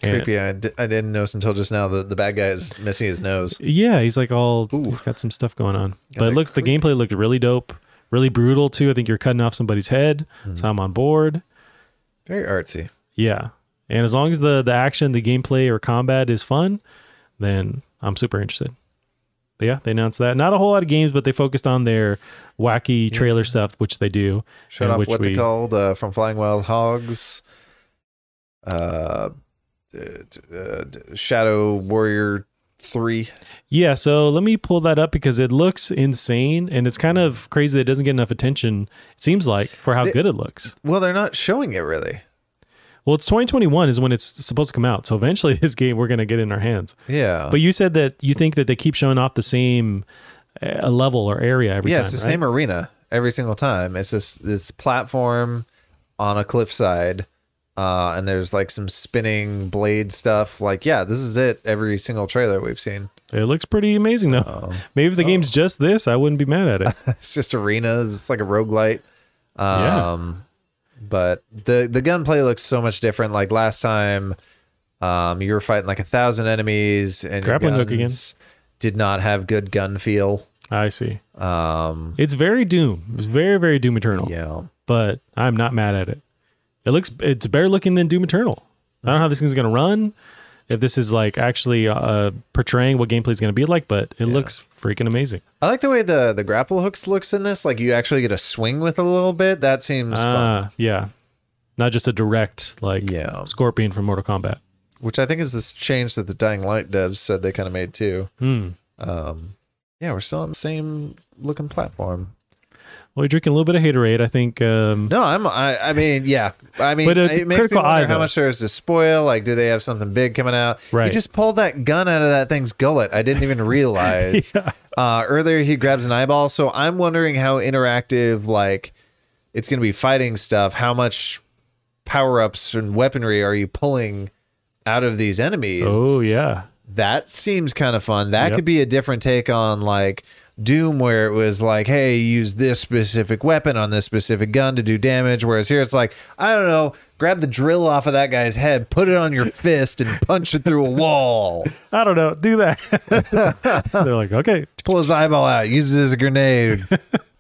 And- Creepy. I, di- I didn't notice until just now that the bad guy is missing his nose. Yeah, he's like all Ooh. he's got some stuff going on. but it looks the gameplay looked really dope, really brutal too. I think you're cutting off somebody's head, Mm-hmm. so I'm on board. Very artsy. Yeah, and as long as the the action, the gameplay or combat is fun, then I'm super interested. But yeah, they announced that. Not a whole lot of games, but they focused on their wacky trailer stuff, which they do. Shut off. What's we- it called? Uh, from Flying Wild Hogs. Uh, uh, Shadow Warrior Three. Yeah, so let me pull that up because it looks insane, and it's kind of crazy that it doesn't get enough attention. It seems like for how They- good it looks. Well, they're not showing it really. Well, it's 2021 is when it's supposed to come out. So eventually, this game we're gonna get in our hands. Yeah. But you said that you think that they keep showing off the same uh, level or area every yeah, time. it's the right? same arena every single time. It's just this platform on a cliffside. Uh, and there's like some spinning blade stuff. Like, yeah, this is it. Every single trailer we've seen. It looks pretty amazing though. Oh. Maybe if the game's just this, I wouldn't be mad at it. it's just arenas. It's like a roguelite. Yeah. Um, but the the gunplay looks so much different. Like last time, um, you were fighting like a thousand enemies, and your Grappling hook again. did not have good gun feel. I see. Um, It's very Doom. It's very very Doom Eternal. yeah, But I'm not mad at it. It looks it's better looking than Doom Eternal. I don't know how this thing's gonna run. If this is like actually uh, portraying what gameplay is going to be like, but it looks freaking amazing. I like the way the the grapple hooks looks in this. Like you actually get a swing with it a little bit. That seems fun. Ah, yeah, not just a direct like Yeah. Scorpion from Mortal Kombat. Which I think is this change that the Dying Light devs said they kind of made too. Hmm. Um, yeah, we're still on the same looking platform. Well, you're drinking a little bit of haterade. I think. Um, No, I'm. I, I mean, yeah. I mean, But it's it makes me wonder eye, how much there is to spoil. Like, do they have something big coming out? Right. He just pulled that gun out of that thing's gullet. I didn't even realize. Yeah. uh, earlier, he grabs an eyeball. So I'm wondering how interactive, like, it's going to be fighting stuff. How much power ups and weaponry are you pulling out of these enemies? Oh yeah. that seems kind of fun. That Yep. could be a different take on like Doom, where it was like, hey, use this specific weapon on this specific gun to do damage. Whereas here it's like, I don't know, grab the drill off of that guy's head, put it on your fist, and punch it through a wall. I don't know. Do that. They're like, okay. Pull his eyeball out, use it as a grenade.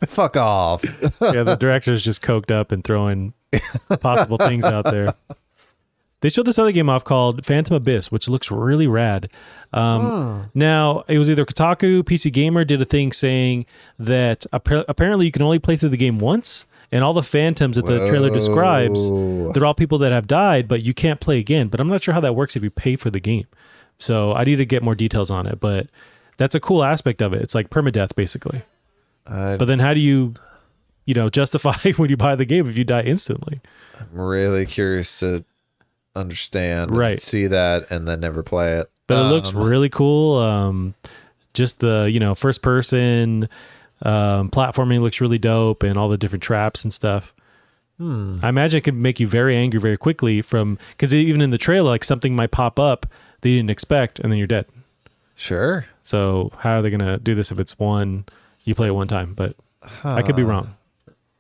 Fuck off. Yeah, the director's just coked up and throwing possible things out there. They showed this other game off called Phantom Abyss, which looks really rad. Um, Now, it was either Kotaku, PC Gamer did a thing saying that appa- apparently you can only play through the game once, and all the phantoms that the trailer describes, they're all people that have died, but you can't play again. But I'm not sure how that works if you pay for the game. So I need to get more details on it, but that's a cool aspect of it. It's like permadeath, basically. But then how do you, you know, justify when you buy the game if you die instantly? I'm really curious to understand, and Right. see that, and then never play it. But it looks Um, really cool. Um, just the you know first person um, platforming looks really dope, and all the different traps and stuff. Hmm. I imagine it could make you very angry very quickly from because even in the trailer, like something might pop up that you didn't expect, and then you're dead. Sure. So how are they gonna do this if it's one you play it one time? But I could be wrong.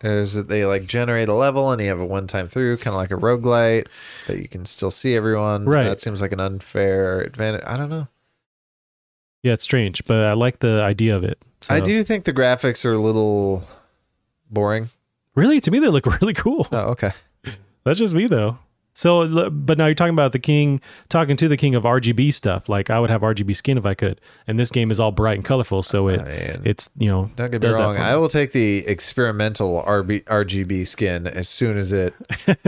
Is that they like generate a level and you have a one time through, kind of like a roguelite, but you can still see everyone. Right. That seems like an unfair advantage. I don't know. Yeah, it's strange, but I like the idea of it. I do think the graphics are a little boring. really to me they look really cool. Oh, okay. That's just me though. So, but now you're talking about the king, talking to the king of RGB stuff. Like I would have RGB skin if I could, and this game is all bright and colorful, so it I mean, it's you know don't get me wrong. I will take the experimental RB, RGB skin as soon as it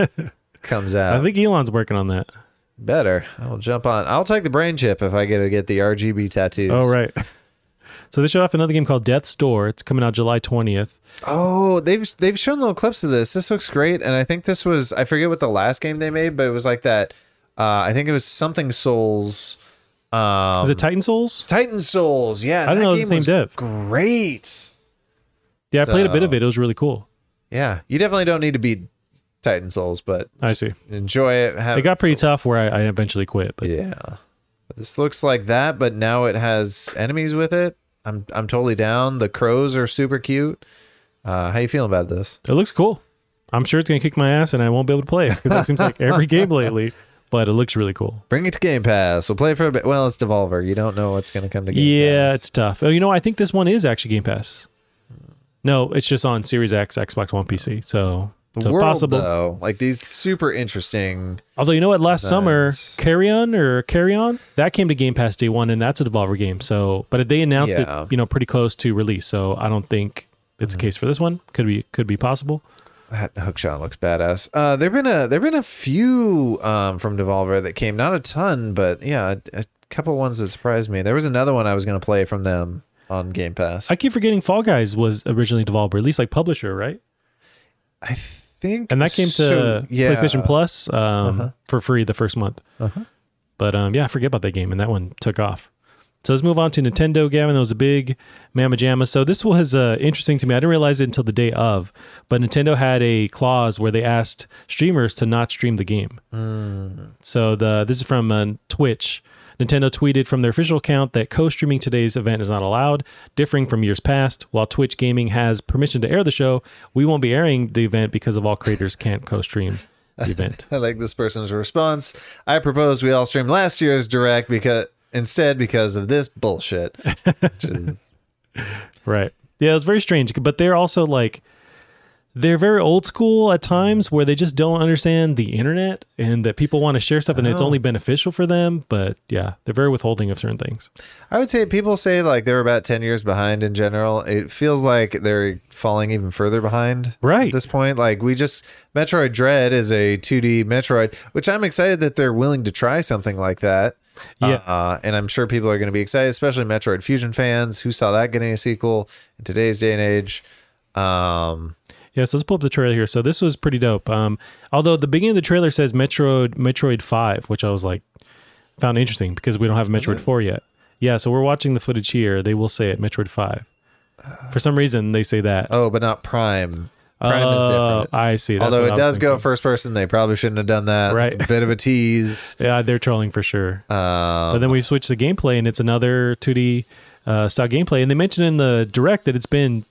comes out. I think Elon's working on that. Better. I'll jump on. I'll take the brain chip if I get to get the RGB tattoos. Oh right. So they showed off another game called Death's Door. It's coming out July twentieth. Oh, they've they've shown little clips of this. This looks great, and I think this was I forget what the last game they made, but it was like that Uh, I think it was something Souls. Um, Is it Titan Souls? Titan Souls? Yeah, I that know game the same was dev. Great. Yeah, I played a bit of it. It was really cool. Yeah, you definitely don't need to beat Titan Souls, but I see. enjoy it. Have It got pretty tough where I, I eventually quit, but Yeah. This looks like that, but now it has enemies with it. I'm I'm totally down. The crows are super cute. Uh, how you feeling about this? it looks cool. I'm sure it's gonna kick my ass and I won't be able to play it because that seems like every game lately. But it looks really cool. Bring it to Game Pass. We'll play for a bit. Well, it's Devolver. You don't know what's going to come to Game Pass. yeah, Pass. it's tough. Oh, you know, I think this one is actually Game Pass. No, it's just on Series X, Xbox One, PC. So, the so world possible. though, like these super interesting. Although you know what, last summer, Carrion or Carrion that came to Game Pass day one, and that's a Devolver game. So, but they announced Yeah. it, you know, pretty close to release. So I don't think it's a case for this one. Could be, could be possible. That hookshot looks badass. Uh, there've been a there've been a few um, from Devolver that came, not a ton, but yeah, a, a couple ones that surprised me. There was another one I was going to play from them on Game Pass. I keep forgetting Fall Guys was originally Devolver, at least like publisher, right? I think, And that came to so, yeah. Uh-huh. PlayStation Plus um, for free the first month. But um, yeah, I forget about that game, and that one took off. So let's move on to Nintendo, Gavin. That was a big mamma jamma. So this was uh, interesting to me. I didn't realize it until the day of, but Nintendo had a clause where they asked streamers to not stream the game. So the this is from uh, Twitch. Nintendo tweeted from their official account that co-streaming today's event is not allowed, differing from years past. While Twitch Gaming has permission to air the show, we won't be airing the event because of all creators can't co-stream the event. I like this person's response. I propose we all stream last year's direct because instead because of this bullshit. Is- Right. Yeah, it was very strange. But they're also like they're very old school at times where they just don't understand the internet and that people want to share stuff and it's Oh. only beneficial for them. But yeah, they're very withholding of certain things. I would say people say like they're about ten years behind in general. It feels like they're falling even further behind. Right. At this point, like we just Metroid Dread is a 2D Metroid, which I'm excited that they're willing to try something like that. Yeah. Uh, and I'm sure people are going to be excited, especially Metroid Fusion fans who saw that getting a sequel in today's day and age. Um, Yeah, so let's pull up the trailer here. So this was pretty dope. Um, although the beginning of the trailer says Metroid Metroid Five, which I was like found interesting because we don't have Metroid Four yet. Yeah, so we're watching the footage here. They will say it Metroid Five. For some reason, they say that. oh, but not Prime. Prime is Oh, different. I see. That's Although it does go first person, they probably shouldn't have done that. Right. It's a bit of a tease. Yeah, they're trolling for sure. Um, But then we switch to gameplay, and it's another 2D uh, style gameplay. And they mentioned in the direct that it's been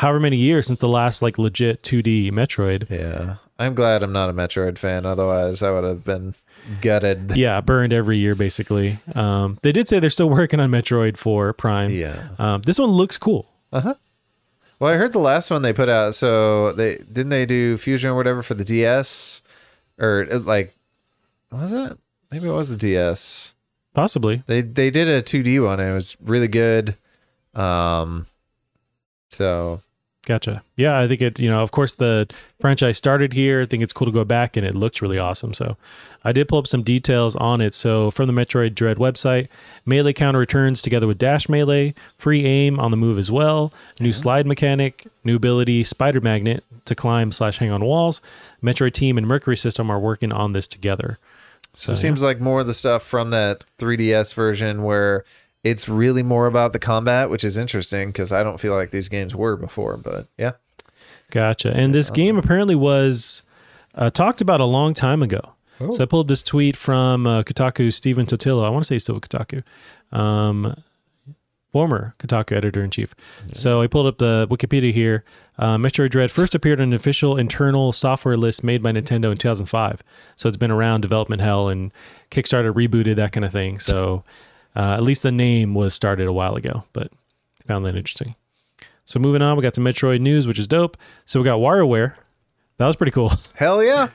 however many years since the last like legit 2D Metroid. Yeah. I'm glad I'm not a Metroid fan. Otherwise, I would have been gutted. Yeah, burned every year basically. Um, they did say they're still working on Metroid for Prime. Yeah. Um, this one looks cool. Uh huh. Well, I heard the last one they put out. So they didn't they do Fusion or whatever for the DS, or uh, like, was it? Maybe it was the DS. Possibly. They they did a 2D one and it was really good. Um. So Gotcha. Yeah, I think it, you know, of course the franchise started here. I think it's cool to go back and it looks really awesome. So I did pull up some details on it. So from the Metroid Dread website, melee counter returns together with dash melee, free aim on the move as well, new slide mechanic, new ability, spider magnet to climb slash hang on walls. Metroid team and MercurySteam are working on this together. So it seems like more of the stuff from that 3DS version where it's really more about the combat, which is interesting because I don't feel like these games were before. But yeah, Gotcha. And this game apparently was uh, talked about a long time ago. So I pulled this tweet from uh, Kotaku Stephen Totilo. I want to say he's still with Kotaku. Um, former Kotaku editor in chief. So I pulled up the Wikipedia here. Uh, Metroid Dread first appeared on an official internal software list made by Nintendo in 2005. So it's been around development hell and Kickstarter rebooted that kind of thing. So uh, at least the name was started a while ago, but found that interesting. So moving on, we got some Metroid news, which is dope. So we got WarioWare. That was pretty cool. hell yeah.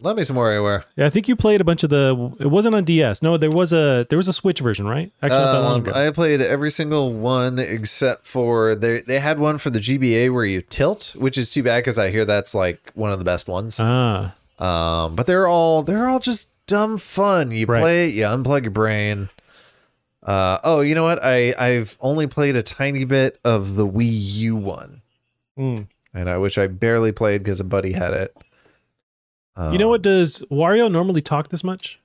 Let me some WarioWare. Yeah, I think you played a bunch of the. It wasn't on DS. No, there was a there was a Switch version, right? Actually, not that long Um, ago. I played every single one except for they they had one for the GBA where you tilt, which is too bad because I hear that's like one of the best ones. ah, Um, but they're all they're all just dumb fun. You Right. play, it, you unplug your brain. Uh, oh, you know what? I I've only played a tiny bit of the Wii U one, Mm. and I wish I barely played because a buddy had it. you know Um, what? Does Wario normally talk this much?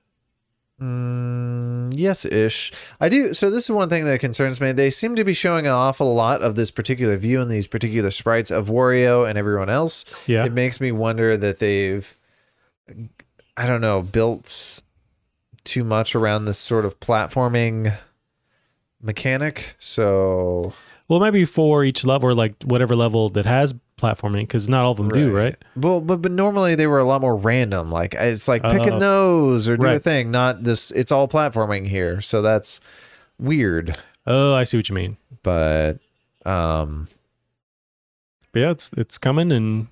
Mm, yes, ish. I do. So this is one thing that concerns me. They seem to be showing an awful lot of this particular view and these particular sprites of Wario and everyone else. Yeah. It makes me wonder that they've, I don't know, built too much around this sort of platforming mechanic. So Well, maybe for each level or like whatever level that has platforming because not all of them do, right? Well, but but normally they were a lot more random. Like it's like pick a Oh. nose or do a thing. Not this. It's all platforming here, so that's weird. Oh, I see what you mean. But um, But yeah, it's it's coming and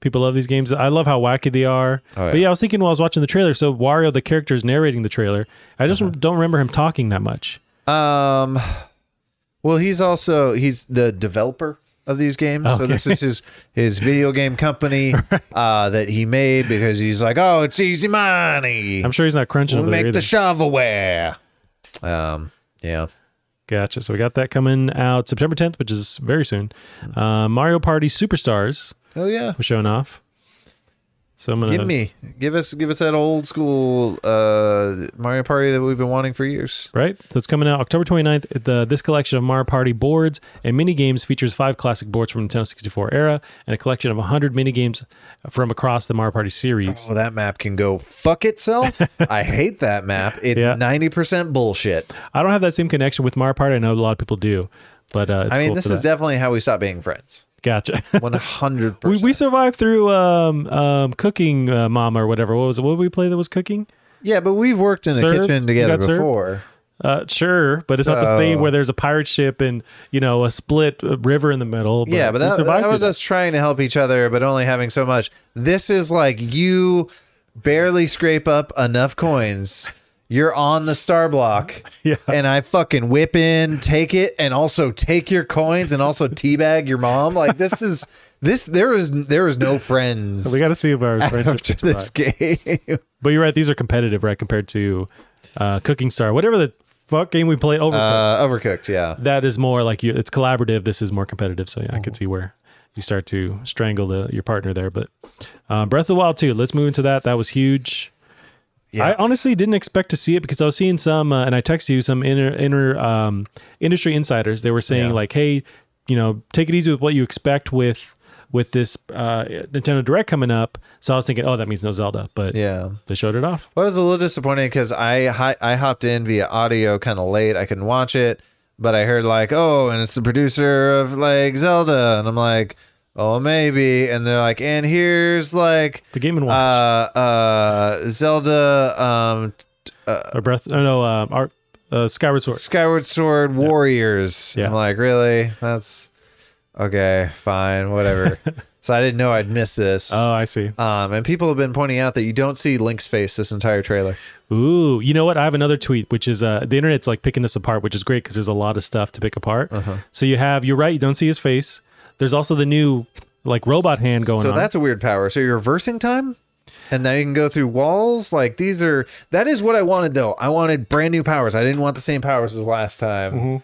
people love these games. I love how wacky they are. Oh, But yeah, I was thinking while I was watching the trailer. So Wario, the character, is narrating the trailer. I just Uh-huh. don't remember him talking that much. Um, well, he's also he's the developer of these games. So this is his his video game company uh, that he made because he's like, oh, it's easy money. I'm sure he's not crunching We'll make either. the shovelware. Um, yeah. Gotcha. So we got that coming out September 10th, which is very soon. Uh, Mario Party Superstars Oh yeah. was showing off. So I'm gonna Give me, give us, give us that old school uh, Mario Party that we've been wanting for years. right. So it's coming out October 29th. The this collection of Mario Party boards and mini games features five classic boards from the Nintendo 64 era and a collection of 100 mini games from across the Mario Party series. Oh, that map can go fuck itself. I hate that map. It's Yeah. ninety percent bullshit. I don't have that same connection with Mario Party. I know a lot of people do, but uh, I mean, cool this is that. definitely how we stop being friends. Gotcha. One hundred percent. we survived through um um cooking uh, mama or whatever. What was it? What did we play that was cooking? Yeah, but we've worked in Served? kitchen You together got served? before. Uh, sure, but it's not the So- thing where there's a pirate ship and you know a split uh, river in the middle. yeah, but that, that was us trying to help each other, but only having so much. This is like you barely scrape up enough coins. You're on the star block. Yeah. And I fucking whip in, take it, and also take your coins and also teabag your mom. Like this is this there is there is no friends We got to see if our friendship after can this game. But you're right; these are competitive, right? Compared to uh, Cooking Star, whatever the fuck game we played over. Uh, overcooked, yeah. that is more like you. It's collaborative. This is more competitive. So yeah, I could see where you start to strangle the, your partner there. But uh, Breath of the Wild 2, let's move into that. That was huge. Yeah. I honestly didn't expect to see it because I was seeing some, uh, and I texted you some inner, inner um, industry insiders. They were saying Yeah. like, "Hey, you know, take it easy with what you expect with with this uh, Nintendo Direct coming up." So I was thinking, "Oh, that means no Zelda," but Yeah. they showed it off. Well, I was a little disappointed because I hi- I hopped in via audio kind of late. I couldn't watch it, but I heard like, oh, and it's the producer of like Zelda, and I'm like, oh, maybe. And they're like, and here's like The Game and uh Watch uh Zelda um uh, or Breath. Oh no, uh, Art, uh, Skyward Sword. Skyward Sword Warriors. Yeah. I'm like, really? That's okay, fine, whatever. so I didn't know I'd miss this. Oh, I see. Um, and people have been pointing out that you don't see Link's face this entire trailer. Ooh, you know what? I have another tweet, which is uh, the internet's like picking this apart, which is great because there's a lot of stuff to pick apart. Uh-huh. So you have, you're right, you don't see his face. There's also the new like robot hand going on. So on. that's a weird power. So you're reversing time? And now you can go through walls. Like these are that is what I wanted though. I wanted brand new powers. I didn't want the same powers as last time. Mm-hmm.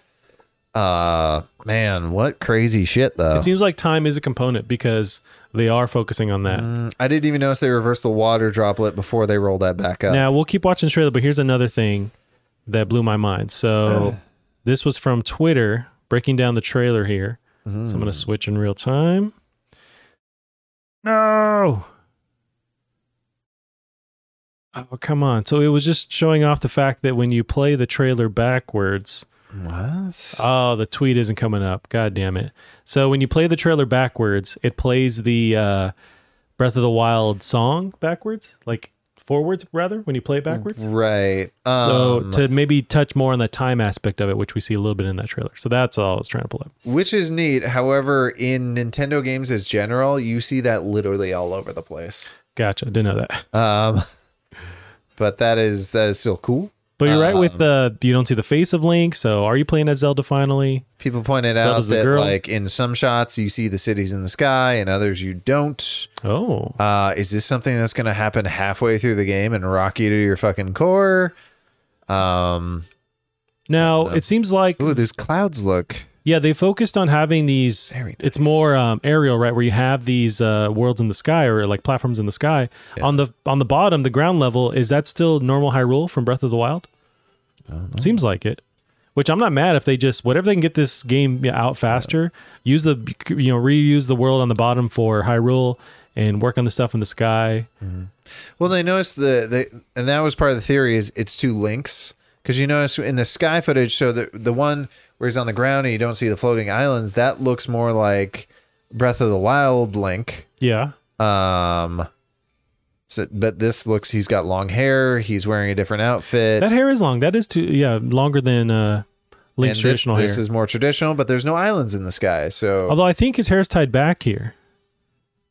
Uh man, what crazy shit though. it seems like time is a component because they are focusing on that. Mm, I didn't even notice they reversed the water droplet before they rolled that back up. Now we'll keep watching the trailer, but here's another thing that blew my mind. So this was from Twitter breaking down the trailer here. So I'm Mm. gonna switch in real time. No. Oh come on! So it was just showing off the fact that when you play the trailer backwards, What? oh, the tweet isn't coming up. God damn it! So when you play the trailer backwards, it plays the uh, Breath of the Wild song backwards, like forwards rather. When you play it backwards, right. so Um, to maybe touch more on the time aspect of it, which we see a little bit in that trailer. So that's all I was trying to pull up. which is neat. However, in Nintendo games as general, you see that literally all over the place. Gotcha. Didn't know that. Um, but that is that is still cool. But you're right Um, with the you don't see the face of Link. So are you playing as Zelda finally? People pointed out Zelda's the that girl. like in some shots you see the cities in the sky, and others you don't. Oh, Uh, is this something that's going to happen halfway through the game and rock you to your fucking core? Um, now it seems like ooh, those clouds look Yeah, they focused on having these. Very It's more um, aerial, right? Where you have these uh, worlds in the sky or like platforms in the sky. On the on the bottom, the ground level is that still normal Hyrule from Breath of the Wild? Seems like it. Which I'm not mad if they just whatever they can get this game out faster. Use the you know reuse the world on the bottom for Hyrule and work on the stuff in the sky. Well, they noticed the, the and that was part of the theory is it's two links because you notice in the sky footage, so the the one where he's on the ground and you don't see the floating islands, that looks more like Breath of the Wild Link. Yeah. Um, so, but this looks he's got long hair, he's wearing a different outfit. That hair is long. That is too yeah longer than uh, Link's and traditional this hair. is more traditional, but there's no islands in the sky, so Although I think his hair's tied back here.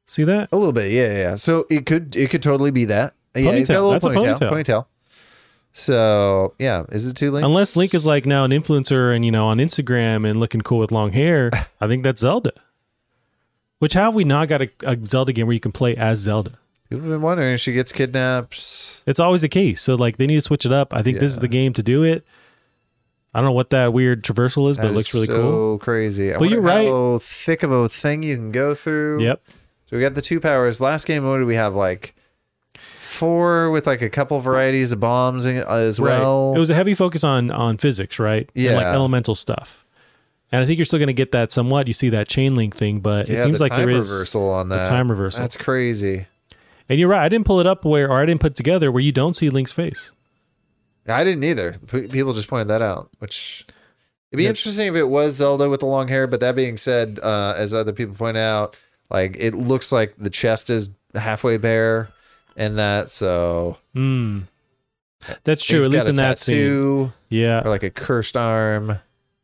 See that? a little bit, yeah, yeah. So it could it could totally be that. Yeah, he's got a Ponytail. little That's a ponytail, ponytail. So yeah, is it two links? Unless Link is like now an influencer and you know on Instagram and looking cool with long hair, I think that's Zelda. Which how have we not got a, a Zelda game where you can play as Zelda? People have been wondering if she gets kidnapped. It's always the case. So like they need to switch it up. I think this is the game to do it. I don't know what that weird traversal is, but That it looks really cool. so cool. crazy. I But you're wonder How thick of a thing you can go through. Yep. So we got the two powers. Last game, what did we have? Like four with like a couple varieties of bombs as well. Right. It was a heavy focus on on physics, right? And like Yeah. elemental stuff. And I think you're still going to get that somewhat. You see that chain link thing, but yeah, it seems the like there is reversal on that. time reversal. That's crazy. And you're right. I didn't pull it up where, or I didn't put together where you don't see Link's face. I didn't either. People just pointed that out, which it'd be interesting if it was Zelda with the long hair. But that being said, uh, as other people point out, like it looks like the chest is halfway bare, and that so Hmm. That's true. At least in that scene. Yeah. or like a cursed arm.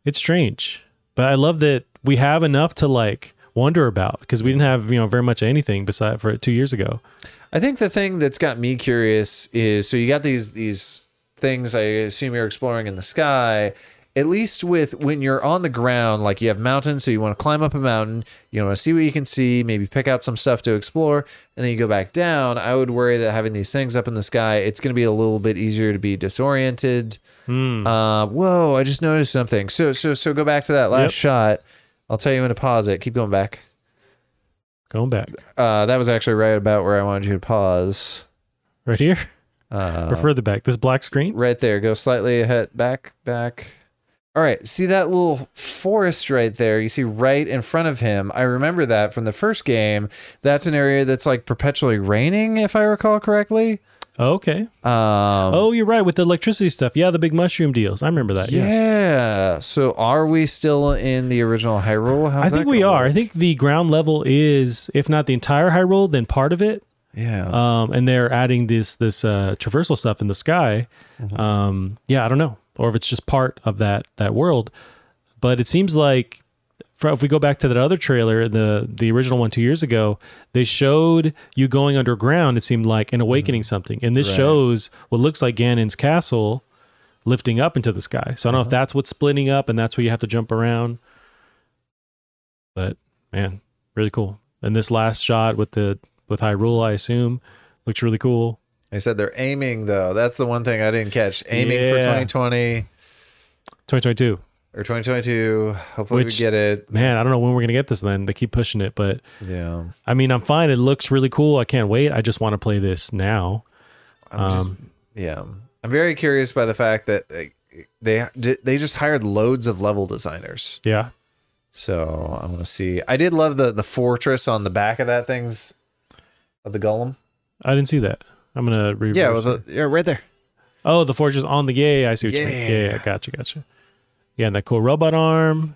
It's strange. But I love that we have enough to like wonder about because we didn't have, you know, very much anything beside for two years ago. I think the thing that's got me curious is so you got these these things I assume you're exploring in the sky. At least with when you're on the ground, like you have mountains, so you want to climb up a mountain, you want to see what you can see, maybe pick out some stuff to explore, and then you go back down. I would worry that having these things up in the sky, it's going to be a little bit easier to be disoriented. Hmm. Uh, whoa! I just noticed something. So so so go back to that last Yep. shot. I'll tell you when to pause it. Keep going back. Going back. Uh, that was actually right about where I wanted you to pause. Right here? Uh, or further back. This black screen? right there. Go slightly ahead, back, back. All right. See that little forest right there? You see right in front of him. I remember that from the first game. That's an area that's like perpetually raining, if I recall correctly. Okay. Um, Oh, you're right with the electricity stuff. Yeah, the big mushroom deals. I remember that. yeah. Yeah. So are we still in the original Hyrule? How's I think we are. I think the ground level is, if not the entire Hyrule, then part of it. Yeah. Um, and they're adding this this uh, traversal stuff in the sky. Mm-hmm. Um, yeah, I don't know, or if it's just part of that that world. But it seems like, if we go back to that other trailer, the the original one two years ago, they showed you going underground. It seemed like and awakening something, and this Mm-hmm. Right. shows what looks like Ganon's castle lifting up into the sky. So I don't know if Uh-huh. that's what's splitting up, and that's where you have to jump around. But man, really cool. And this last shot with the with Hyrule, I assume, looks really cool. They said they're aiming though. That's the one thing I didn't catch. Aiming for Yeah. 2020 2022. or 2022. Hopefully Which- we get it. Man, I don't know when we're gonna get this. Then they keep pushing it, but Yeah. I mean, I'm fine. It looks really cool. I can't wait. I just want to play this now. I'm just- Um, Yeah, I'm very curious by the fact that they they just hired loads of level designers. yeah, So I'm gonna see. I did love the the fortress on the back of that thing's of the golem. I didn't see that. I'm gonna re- Yeah, well, the, yeah, right there. oh, the forge is on the yay. I see what you mean. Yeah, Yeah. yeah, gotcha, gotcha. Yeah, and that cool robot arm.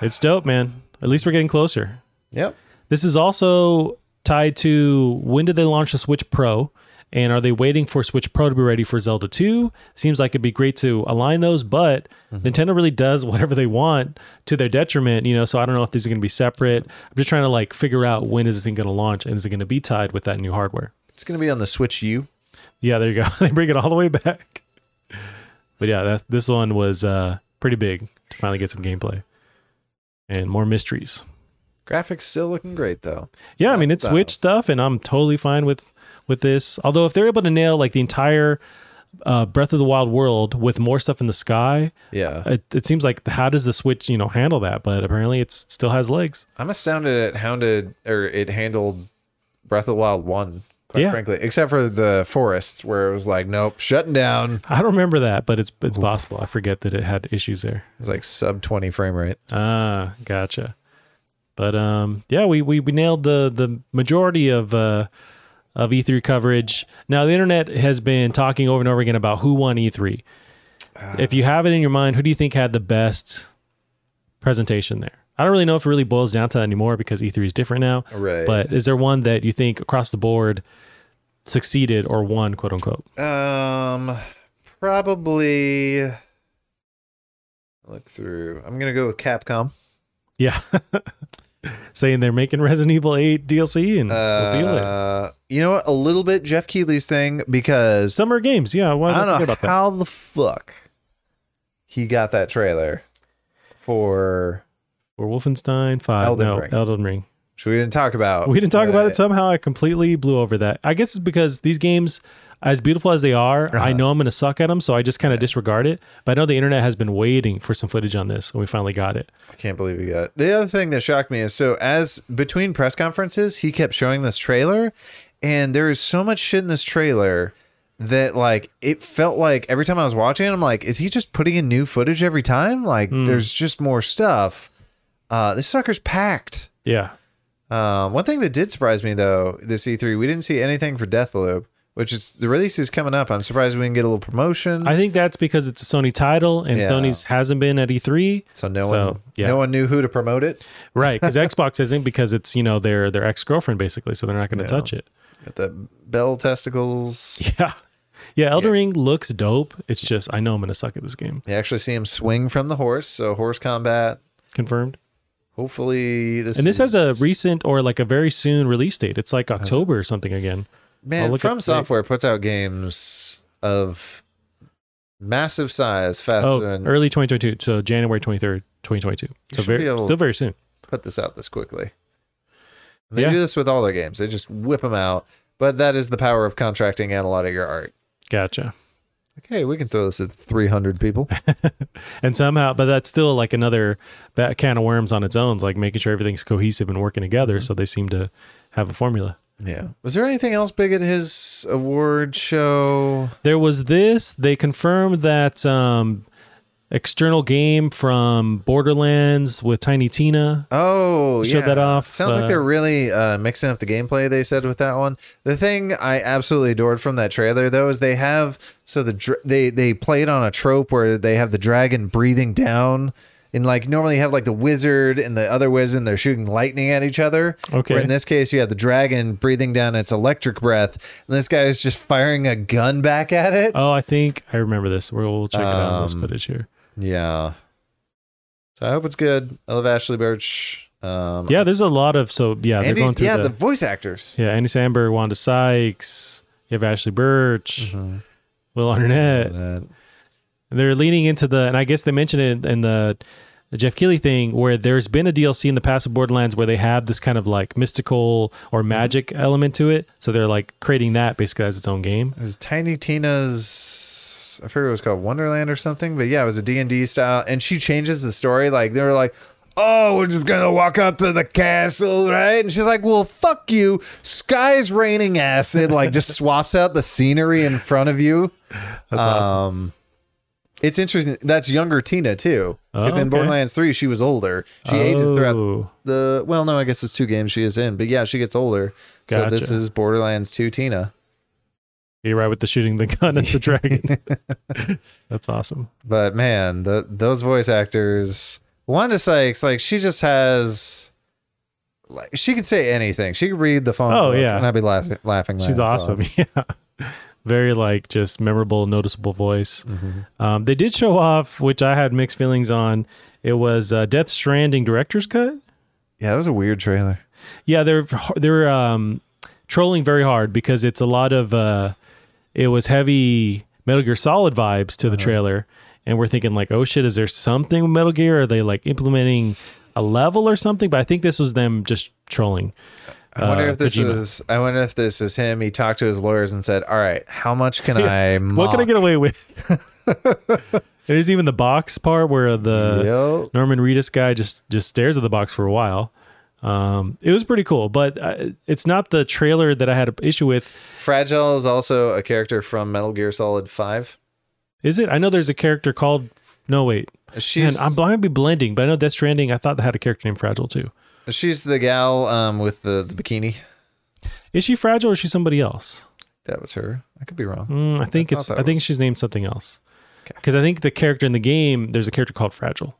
It's dope, man. At least we're getting closer. Yep. This is also tied to when did they launch the Switch Pro? And are they waiting for Switch Pro to be ready for Zelda 2? Seems like it'd be great to align those, but mm-hmm. Nintendo really does whatever they want to their detriment, you know. So I don't know if these are going to be separate. I'm just trying to like figure out when is this thing going to launch and is it going to be tied with that new hardware? It's gonna be on the Switch U. Yeah, there you go. they bring it all the way back. But yeah, that this one was uh, pretty big to finally get some gameplay and more mysteries. Graphics still looking great though. Yeah, I mean it's style. Switch stuff, and I'm totally fine with with this. Although if they're able to nail like the entire uh, Breath of the Wild world with more stuff in the sky. Yeah. It, it seems like how does the Switch, you know, handle that? But apparently, it still has legs. I'm astounded at how did or it handled Breath of the Wild one. Quite Yeah. frankly, except for the forest where it was like, nope, shutting down. I don't remember that, but it's it's possible. I forget that it had issues there. It was like sub 20 frame rate. Ah, gotcha. But um, yeah, we, we we nailed the the majority of uh of E3 coverage. Now the internet has been talking over and over again about who won E3. if you have it in your mind, who do you think had the best presentation there? I don't really know if it really boils down to that anymore because E3 is different now. Right. But is there one that you think across the board succeeded or won, quote unquote? Um, probably look through. I'm gonna go with Capcom. Yeah. Saying they're making Resident Evil 8 DLC and we'll see you later. Uh, you know what? A little bit Geoff Keighley's thing because Summer games, yeah. Why I don't know about that? how the fuck he got that trailer for Or Wolfenstein 5. Elden no, Ring. Elden Ring. which we didn't talk about. We didn't talk about it. Somehow I completely blew over that. I guess it's because these games, as beautiful as they are, Uh-huh. I know I'm going to suck at them. So I just kind of disregard it. But I know the internet has been waiting for some footage on this and we finally got it. I can't believe we got. it. The other thing that shocked me is so as between press conferences, he kept showing this trailer, and there is so much shit in this trailer that like it felt like every time I was watching it, I'm like, is he just putting in new footage every time? Like, there's just more stuff. Uh, this sucker's packed. Yeah. Um, one thing that did surprise me though, this E3, we didn't see anything for Deathloop, which is the release is coming up. I'm surprised we didn't get a little promotion. I think that's because it's a Sony title and Yeah. Sony's hasn't been at E3. so no so, one, yeah. no one knew who to promote it. Right. Because Xbox isn't because it's, you know, their their ex girlfriend basically. So they're not going to Yeah. touch it. Got the bell testicles. Yeah. Yeah. Elden Ring looks dope. It's just, I know I'm going to suck at this game. You actually see him swing from the horse, so horse combat. Confirmed. Hopefully, this And this has a recent or like a very soon release date. It's like October or something again. Man FromSoftware puts out games of massive size faster Oh, than early 2022. So January 23rd, 2022. So very, still very soon. put this out this quickly. And they Yeah. do this with all their games; they just whip them out. But that is the power of contracting and a lot of your art. Gotcha. Okay, we can throw this at 300 people. And somehow, but that's still like another can of worms on its own, like making sure everything's cohesive and working together. Mm-hmm. So they seem to have a formula. yeah. Was there anything else big at his award show? There was this. They confirmed that um, external game from Borderlands with Tiny Tina. Oh, Showed yeah. that off, Sounds like uh, they're really uh, mixing up the gameplay. They said with that one. The thing I absolutely adored from that trailer, though, is they have so the they they played on a trope where they have the dragon breathing down. And like normally you have like the wizard and the other wizard, and they're shooting lightning at each other. Okay. Where in this case, you have the dragon breathing down its electric breath, and this guy is just firing a gun back at it. Oh, I think I remember this. We'll, check it out in this Um, footage here. Yeah. So I hope it's good. I love Ashly Burch. Um, Yeah, there's a lot of so yeah they're going through yeah, the, the voice actors. yeah Andy Samberg, Wanda Sykes. You have Ashly Burch, Mm-hmm. Will Arnett. They're leaning into the, and I guess they mentioned it in the, the Geoff Keighley thing, where there's been a DLC in the past of Borderlands where they have this kind of like mystical or magic element to it. So they're like creating that basically as its own game. It was Tiny Tina's. I forget what it was called, Wonderland or something. But yeah, it was a D and D style, and she changes the story. Like they were like, "Oh, we're just gonna walk up to the castle, right?" And she's like, "Well, fuck you. Sky's raining acid." Like just swaps out the scenery in front of you. That's awesome. Um, it's interesting. That's younger Tina too, because Oh, in okay. Borderlands Three, she was older. She aged throughout Oh, the. Well, no, I guess it's two games she is in, but yeah, she gets older. So this is Borderlands Two Tina. You're right with the shooting the gun at the dragon. That's awesome. But man, the those voice actors, Wanda Sykes, like she just has, like she could say anything. She could read the phone. Oh, yeah. and I'd be laughing. laughing She's awesome. off. Yeah. Very like just memorable, noticeable voice. Mm-hmm. Um, they did show off, which I had mixed feelings on. It was uh, Death Stranding director's cut. Yeah, that was a weird trailer. Yeah, they're they're um, trolling very hard because it's a lot of uh, it was heavy Metal Gear Solid vibes to the Uh-huh. trailer, and we're thinking like, oh shit, is there something with Metal Gear? Are they like implementing a level or something? But I think this was them just trolling. I wonder uh, if this Kojima. is. I wonder if this is him. He talked to his lawyers and said, "All right, how much can I? Mock? What can I get away with? There's even the box part where the Yo. Norman Reedus guy just just stares at the box for a while. Um, it was pretty cool, but uh, it's not the trailer that I had an issue with. Fragile is also a character from Metal Gear Solid Five. Is it? I know there's a character called. No, wait. Man, She's I'm I might be blending, but I know Death Stranding. I thought that had a character named Fragile too. she's the gal um, with the, the bikini. Is she fragile or is she somebody else? That was her. I could be wrong. Mm, I think I it's. I think was- she's named something else. Okay. Because I think the character in the game, there's a character called Fragile,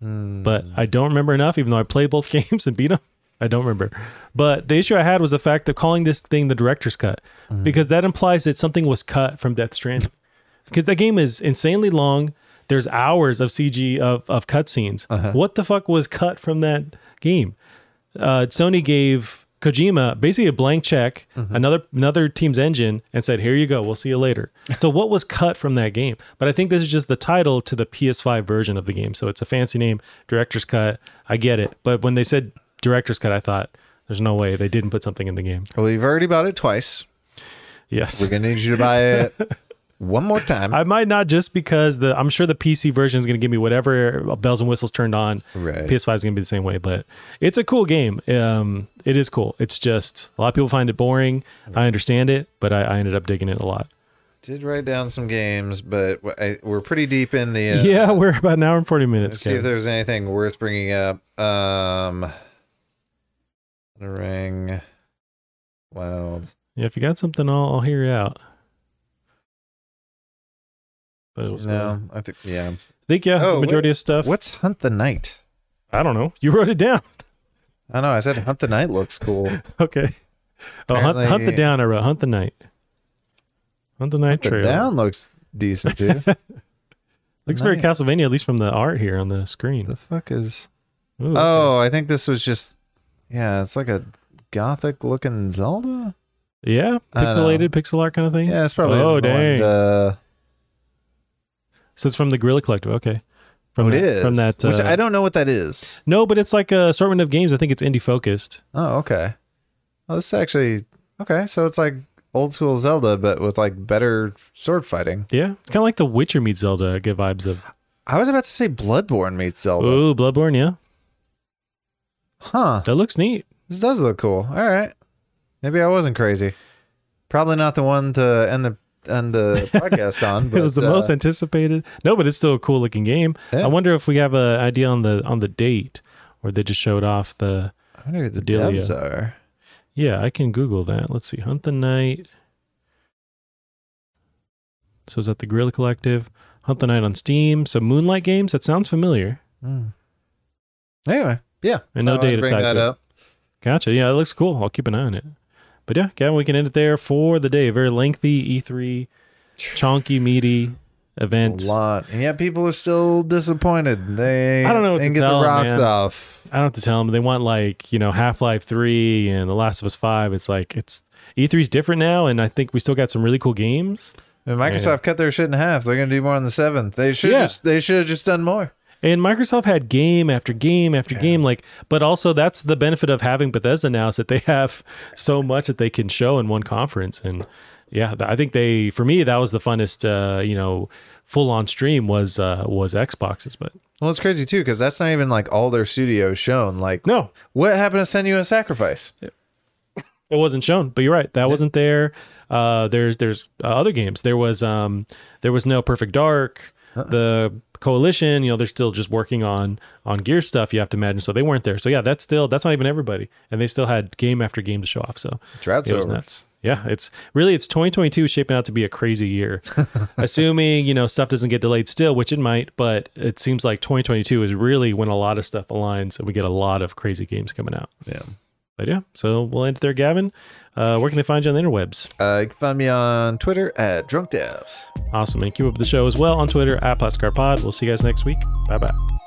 But I don't remember enough. Even though I played both games and beat them, I don't remember. But the issue I had was the fact of calling this thing the director's cut, Hmm. because that implies that something was cut from Death Stranding. because that game is insanely long. There's hours of CG of of cutscenes. Uh-huh. What the fuck was cut from that game? uh, Sony gave Kojima basically a blank check, Mm-hmm. another another team's engine, and said, "Here you go. We'll see you later." so what was cut from that game? But I think this is just the title to the PS5 version of the game. So it's a fancy name, director's cut. I get it, but when they said director's cut, I thought, "There's no way they didn't put something in the game." Well, you've already bought it twice. Yes. We're gonna need you to buy it one more time. I might not just because the I'm sure the PC version is going to give me whatever bells and whistles turned on. Right. PS5 is going to be the same way, but it's a cool game. Um, it is cool. It's just a lot of people find it boring. I understand it, but I, I ended up digging it a lot. Did write down some games, but I, we're pretty deep in the. Uh, yeah, we're about an hour and 40 minutes. Let's see if there's anything worth bringing up. Um, the ring, wild. yeah, if you got something, I'll, I'll hear you out. But it was the- No, I think yeah. I think yeah, Oh, the majority of stuff. What's Hunt the Night? I don't know. You wrote it down. I know. I said Hunt the Night looks cool. Okay. Oh, hunt, hunt the down. I wrote hunt the night. Hunt the night The trail. down looks decent too. Looks very Castlevania, at least from the art here on the screen. the fuck is? Ooh, Oh, I think this was just. Yeah, it's like a gothic looking Zelda. yeah, I don't know. pixelated pixel art kind of thing. Yeah, it's probably. Oh, isn't one, dang. uh, So it's from the Guerrilla Collective. Okay, from oh, it that, is from that. Which uh, I don't know what that is. No, but it's like a assortment of games. I think it's indie focused. Oh, okay. Oh, this is actually okay. So it's like old school Zelda, but with like better sword fighting. Yeah, it's kind of like The Witcher meets Zelda. I get vibes of. I was about to say Bloodborne meets Zelda. Ooh, Bloodborne. Yeah, Huh. that looks neat. This does look cool. All right. Maybe I wasn't crazy. Probably not the one to end the end the podcast on. But, it was the uh, most anticipated. No, but it's still a cool looking game. Yeah. I wonder if we have an idea on the on the date, or they just showed off the. I wonder who the Delia. devs are. Yeah, I can Google that. Let's see. Hunt the Night. So is that the Guerrilla Collective? Hunt the Night on Steam. So Moonlight Games. That sounds familiar. Hmm. Anyway, yeah. And So no data bring that up. Gotcha. Yeah, it looks cool. I'll keep an eye on it. But yeah, Gavin, we can end it there for the day. A Very lengthy E3, chonky, meaty event. A lot, and yet people are still disappointed. They I don't know to get tell the 'em, rock man. stuff. I don't have to tell them. They want like you know Half Life Three and The Last of Us Five. It's like it's E3's different now, and I think we still got some really cool games. And Microsoft cut their shit in half. They're gonna do more on the seventh. They should Yeah. just they should have just done more. And Microsoft had game after game after game, like, but also that's the benefit of having Bethesda now is that they have so much that they can show in one conference. And yeah, I think they, for me, that was the funnest, uh, you know, full on stream was uh, was Xboxes. But Well, it's crazy too because that's not even like all their studios shown. Like, no, what happened to Senua's Sacrifice? it wasn't shown. But you're right, that wasn't there. Uh, there's there's uh, other games. There was um there was no Perfect Dark. The coalition, you know, they're still just working on on gear stuff. You have to imagine, so they weren't there. So yeah, that's still that's not even everybody, and they still had game after game to show off. So Drought's it was over. nuts. Yeah, it's really it's 2022 shaping out to be a crazy year, assuming you know stuff doesn't get delayed still, which it might. But it seems like 2022 is really when a lot of stuff aligns and we get a lot of crazy games coming out. Yeah. But yeah, so we'll end there, Gavin. Uh, where can they find you on the interwebs? Uh, you can find me on Twitter at Drunk Devs. Awesome. And keep up with the show as well on Twitter at PlasticArtPod. We'll see you guys next week. Bye bye.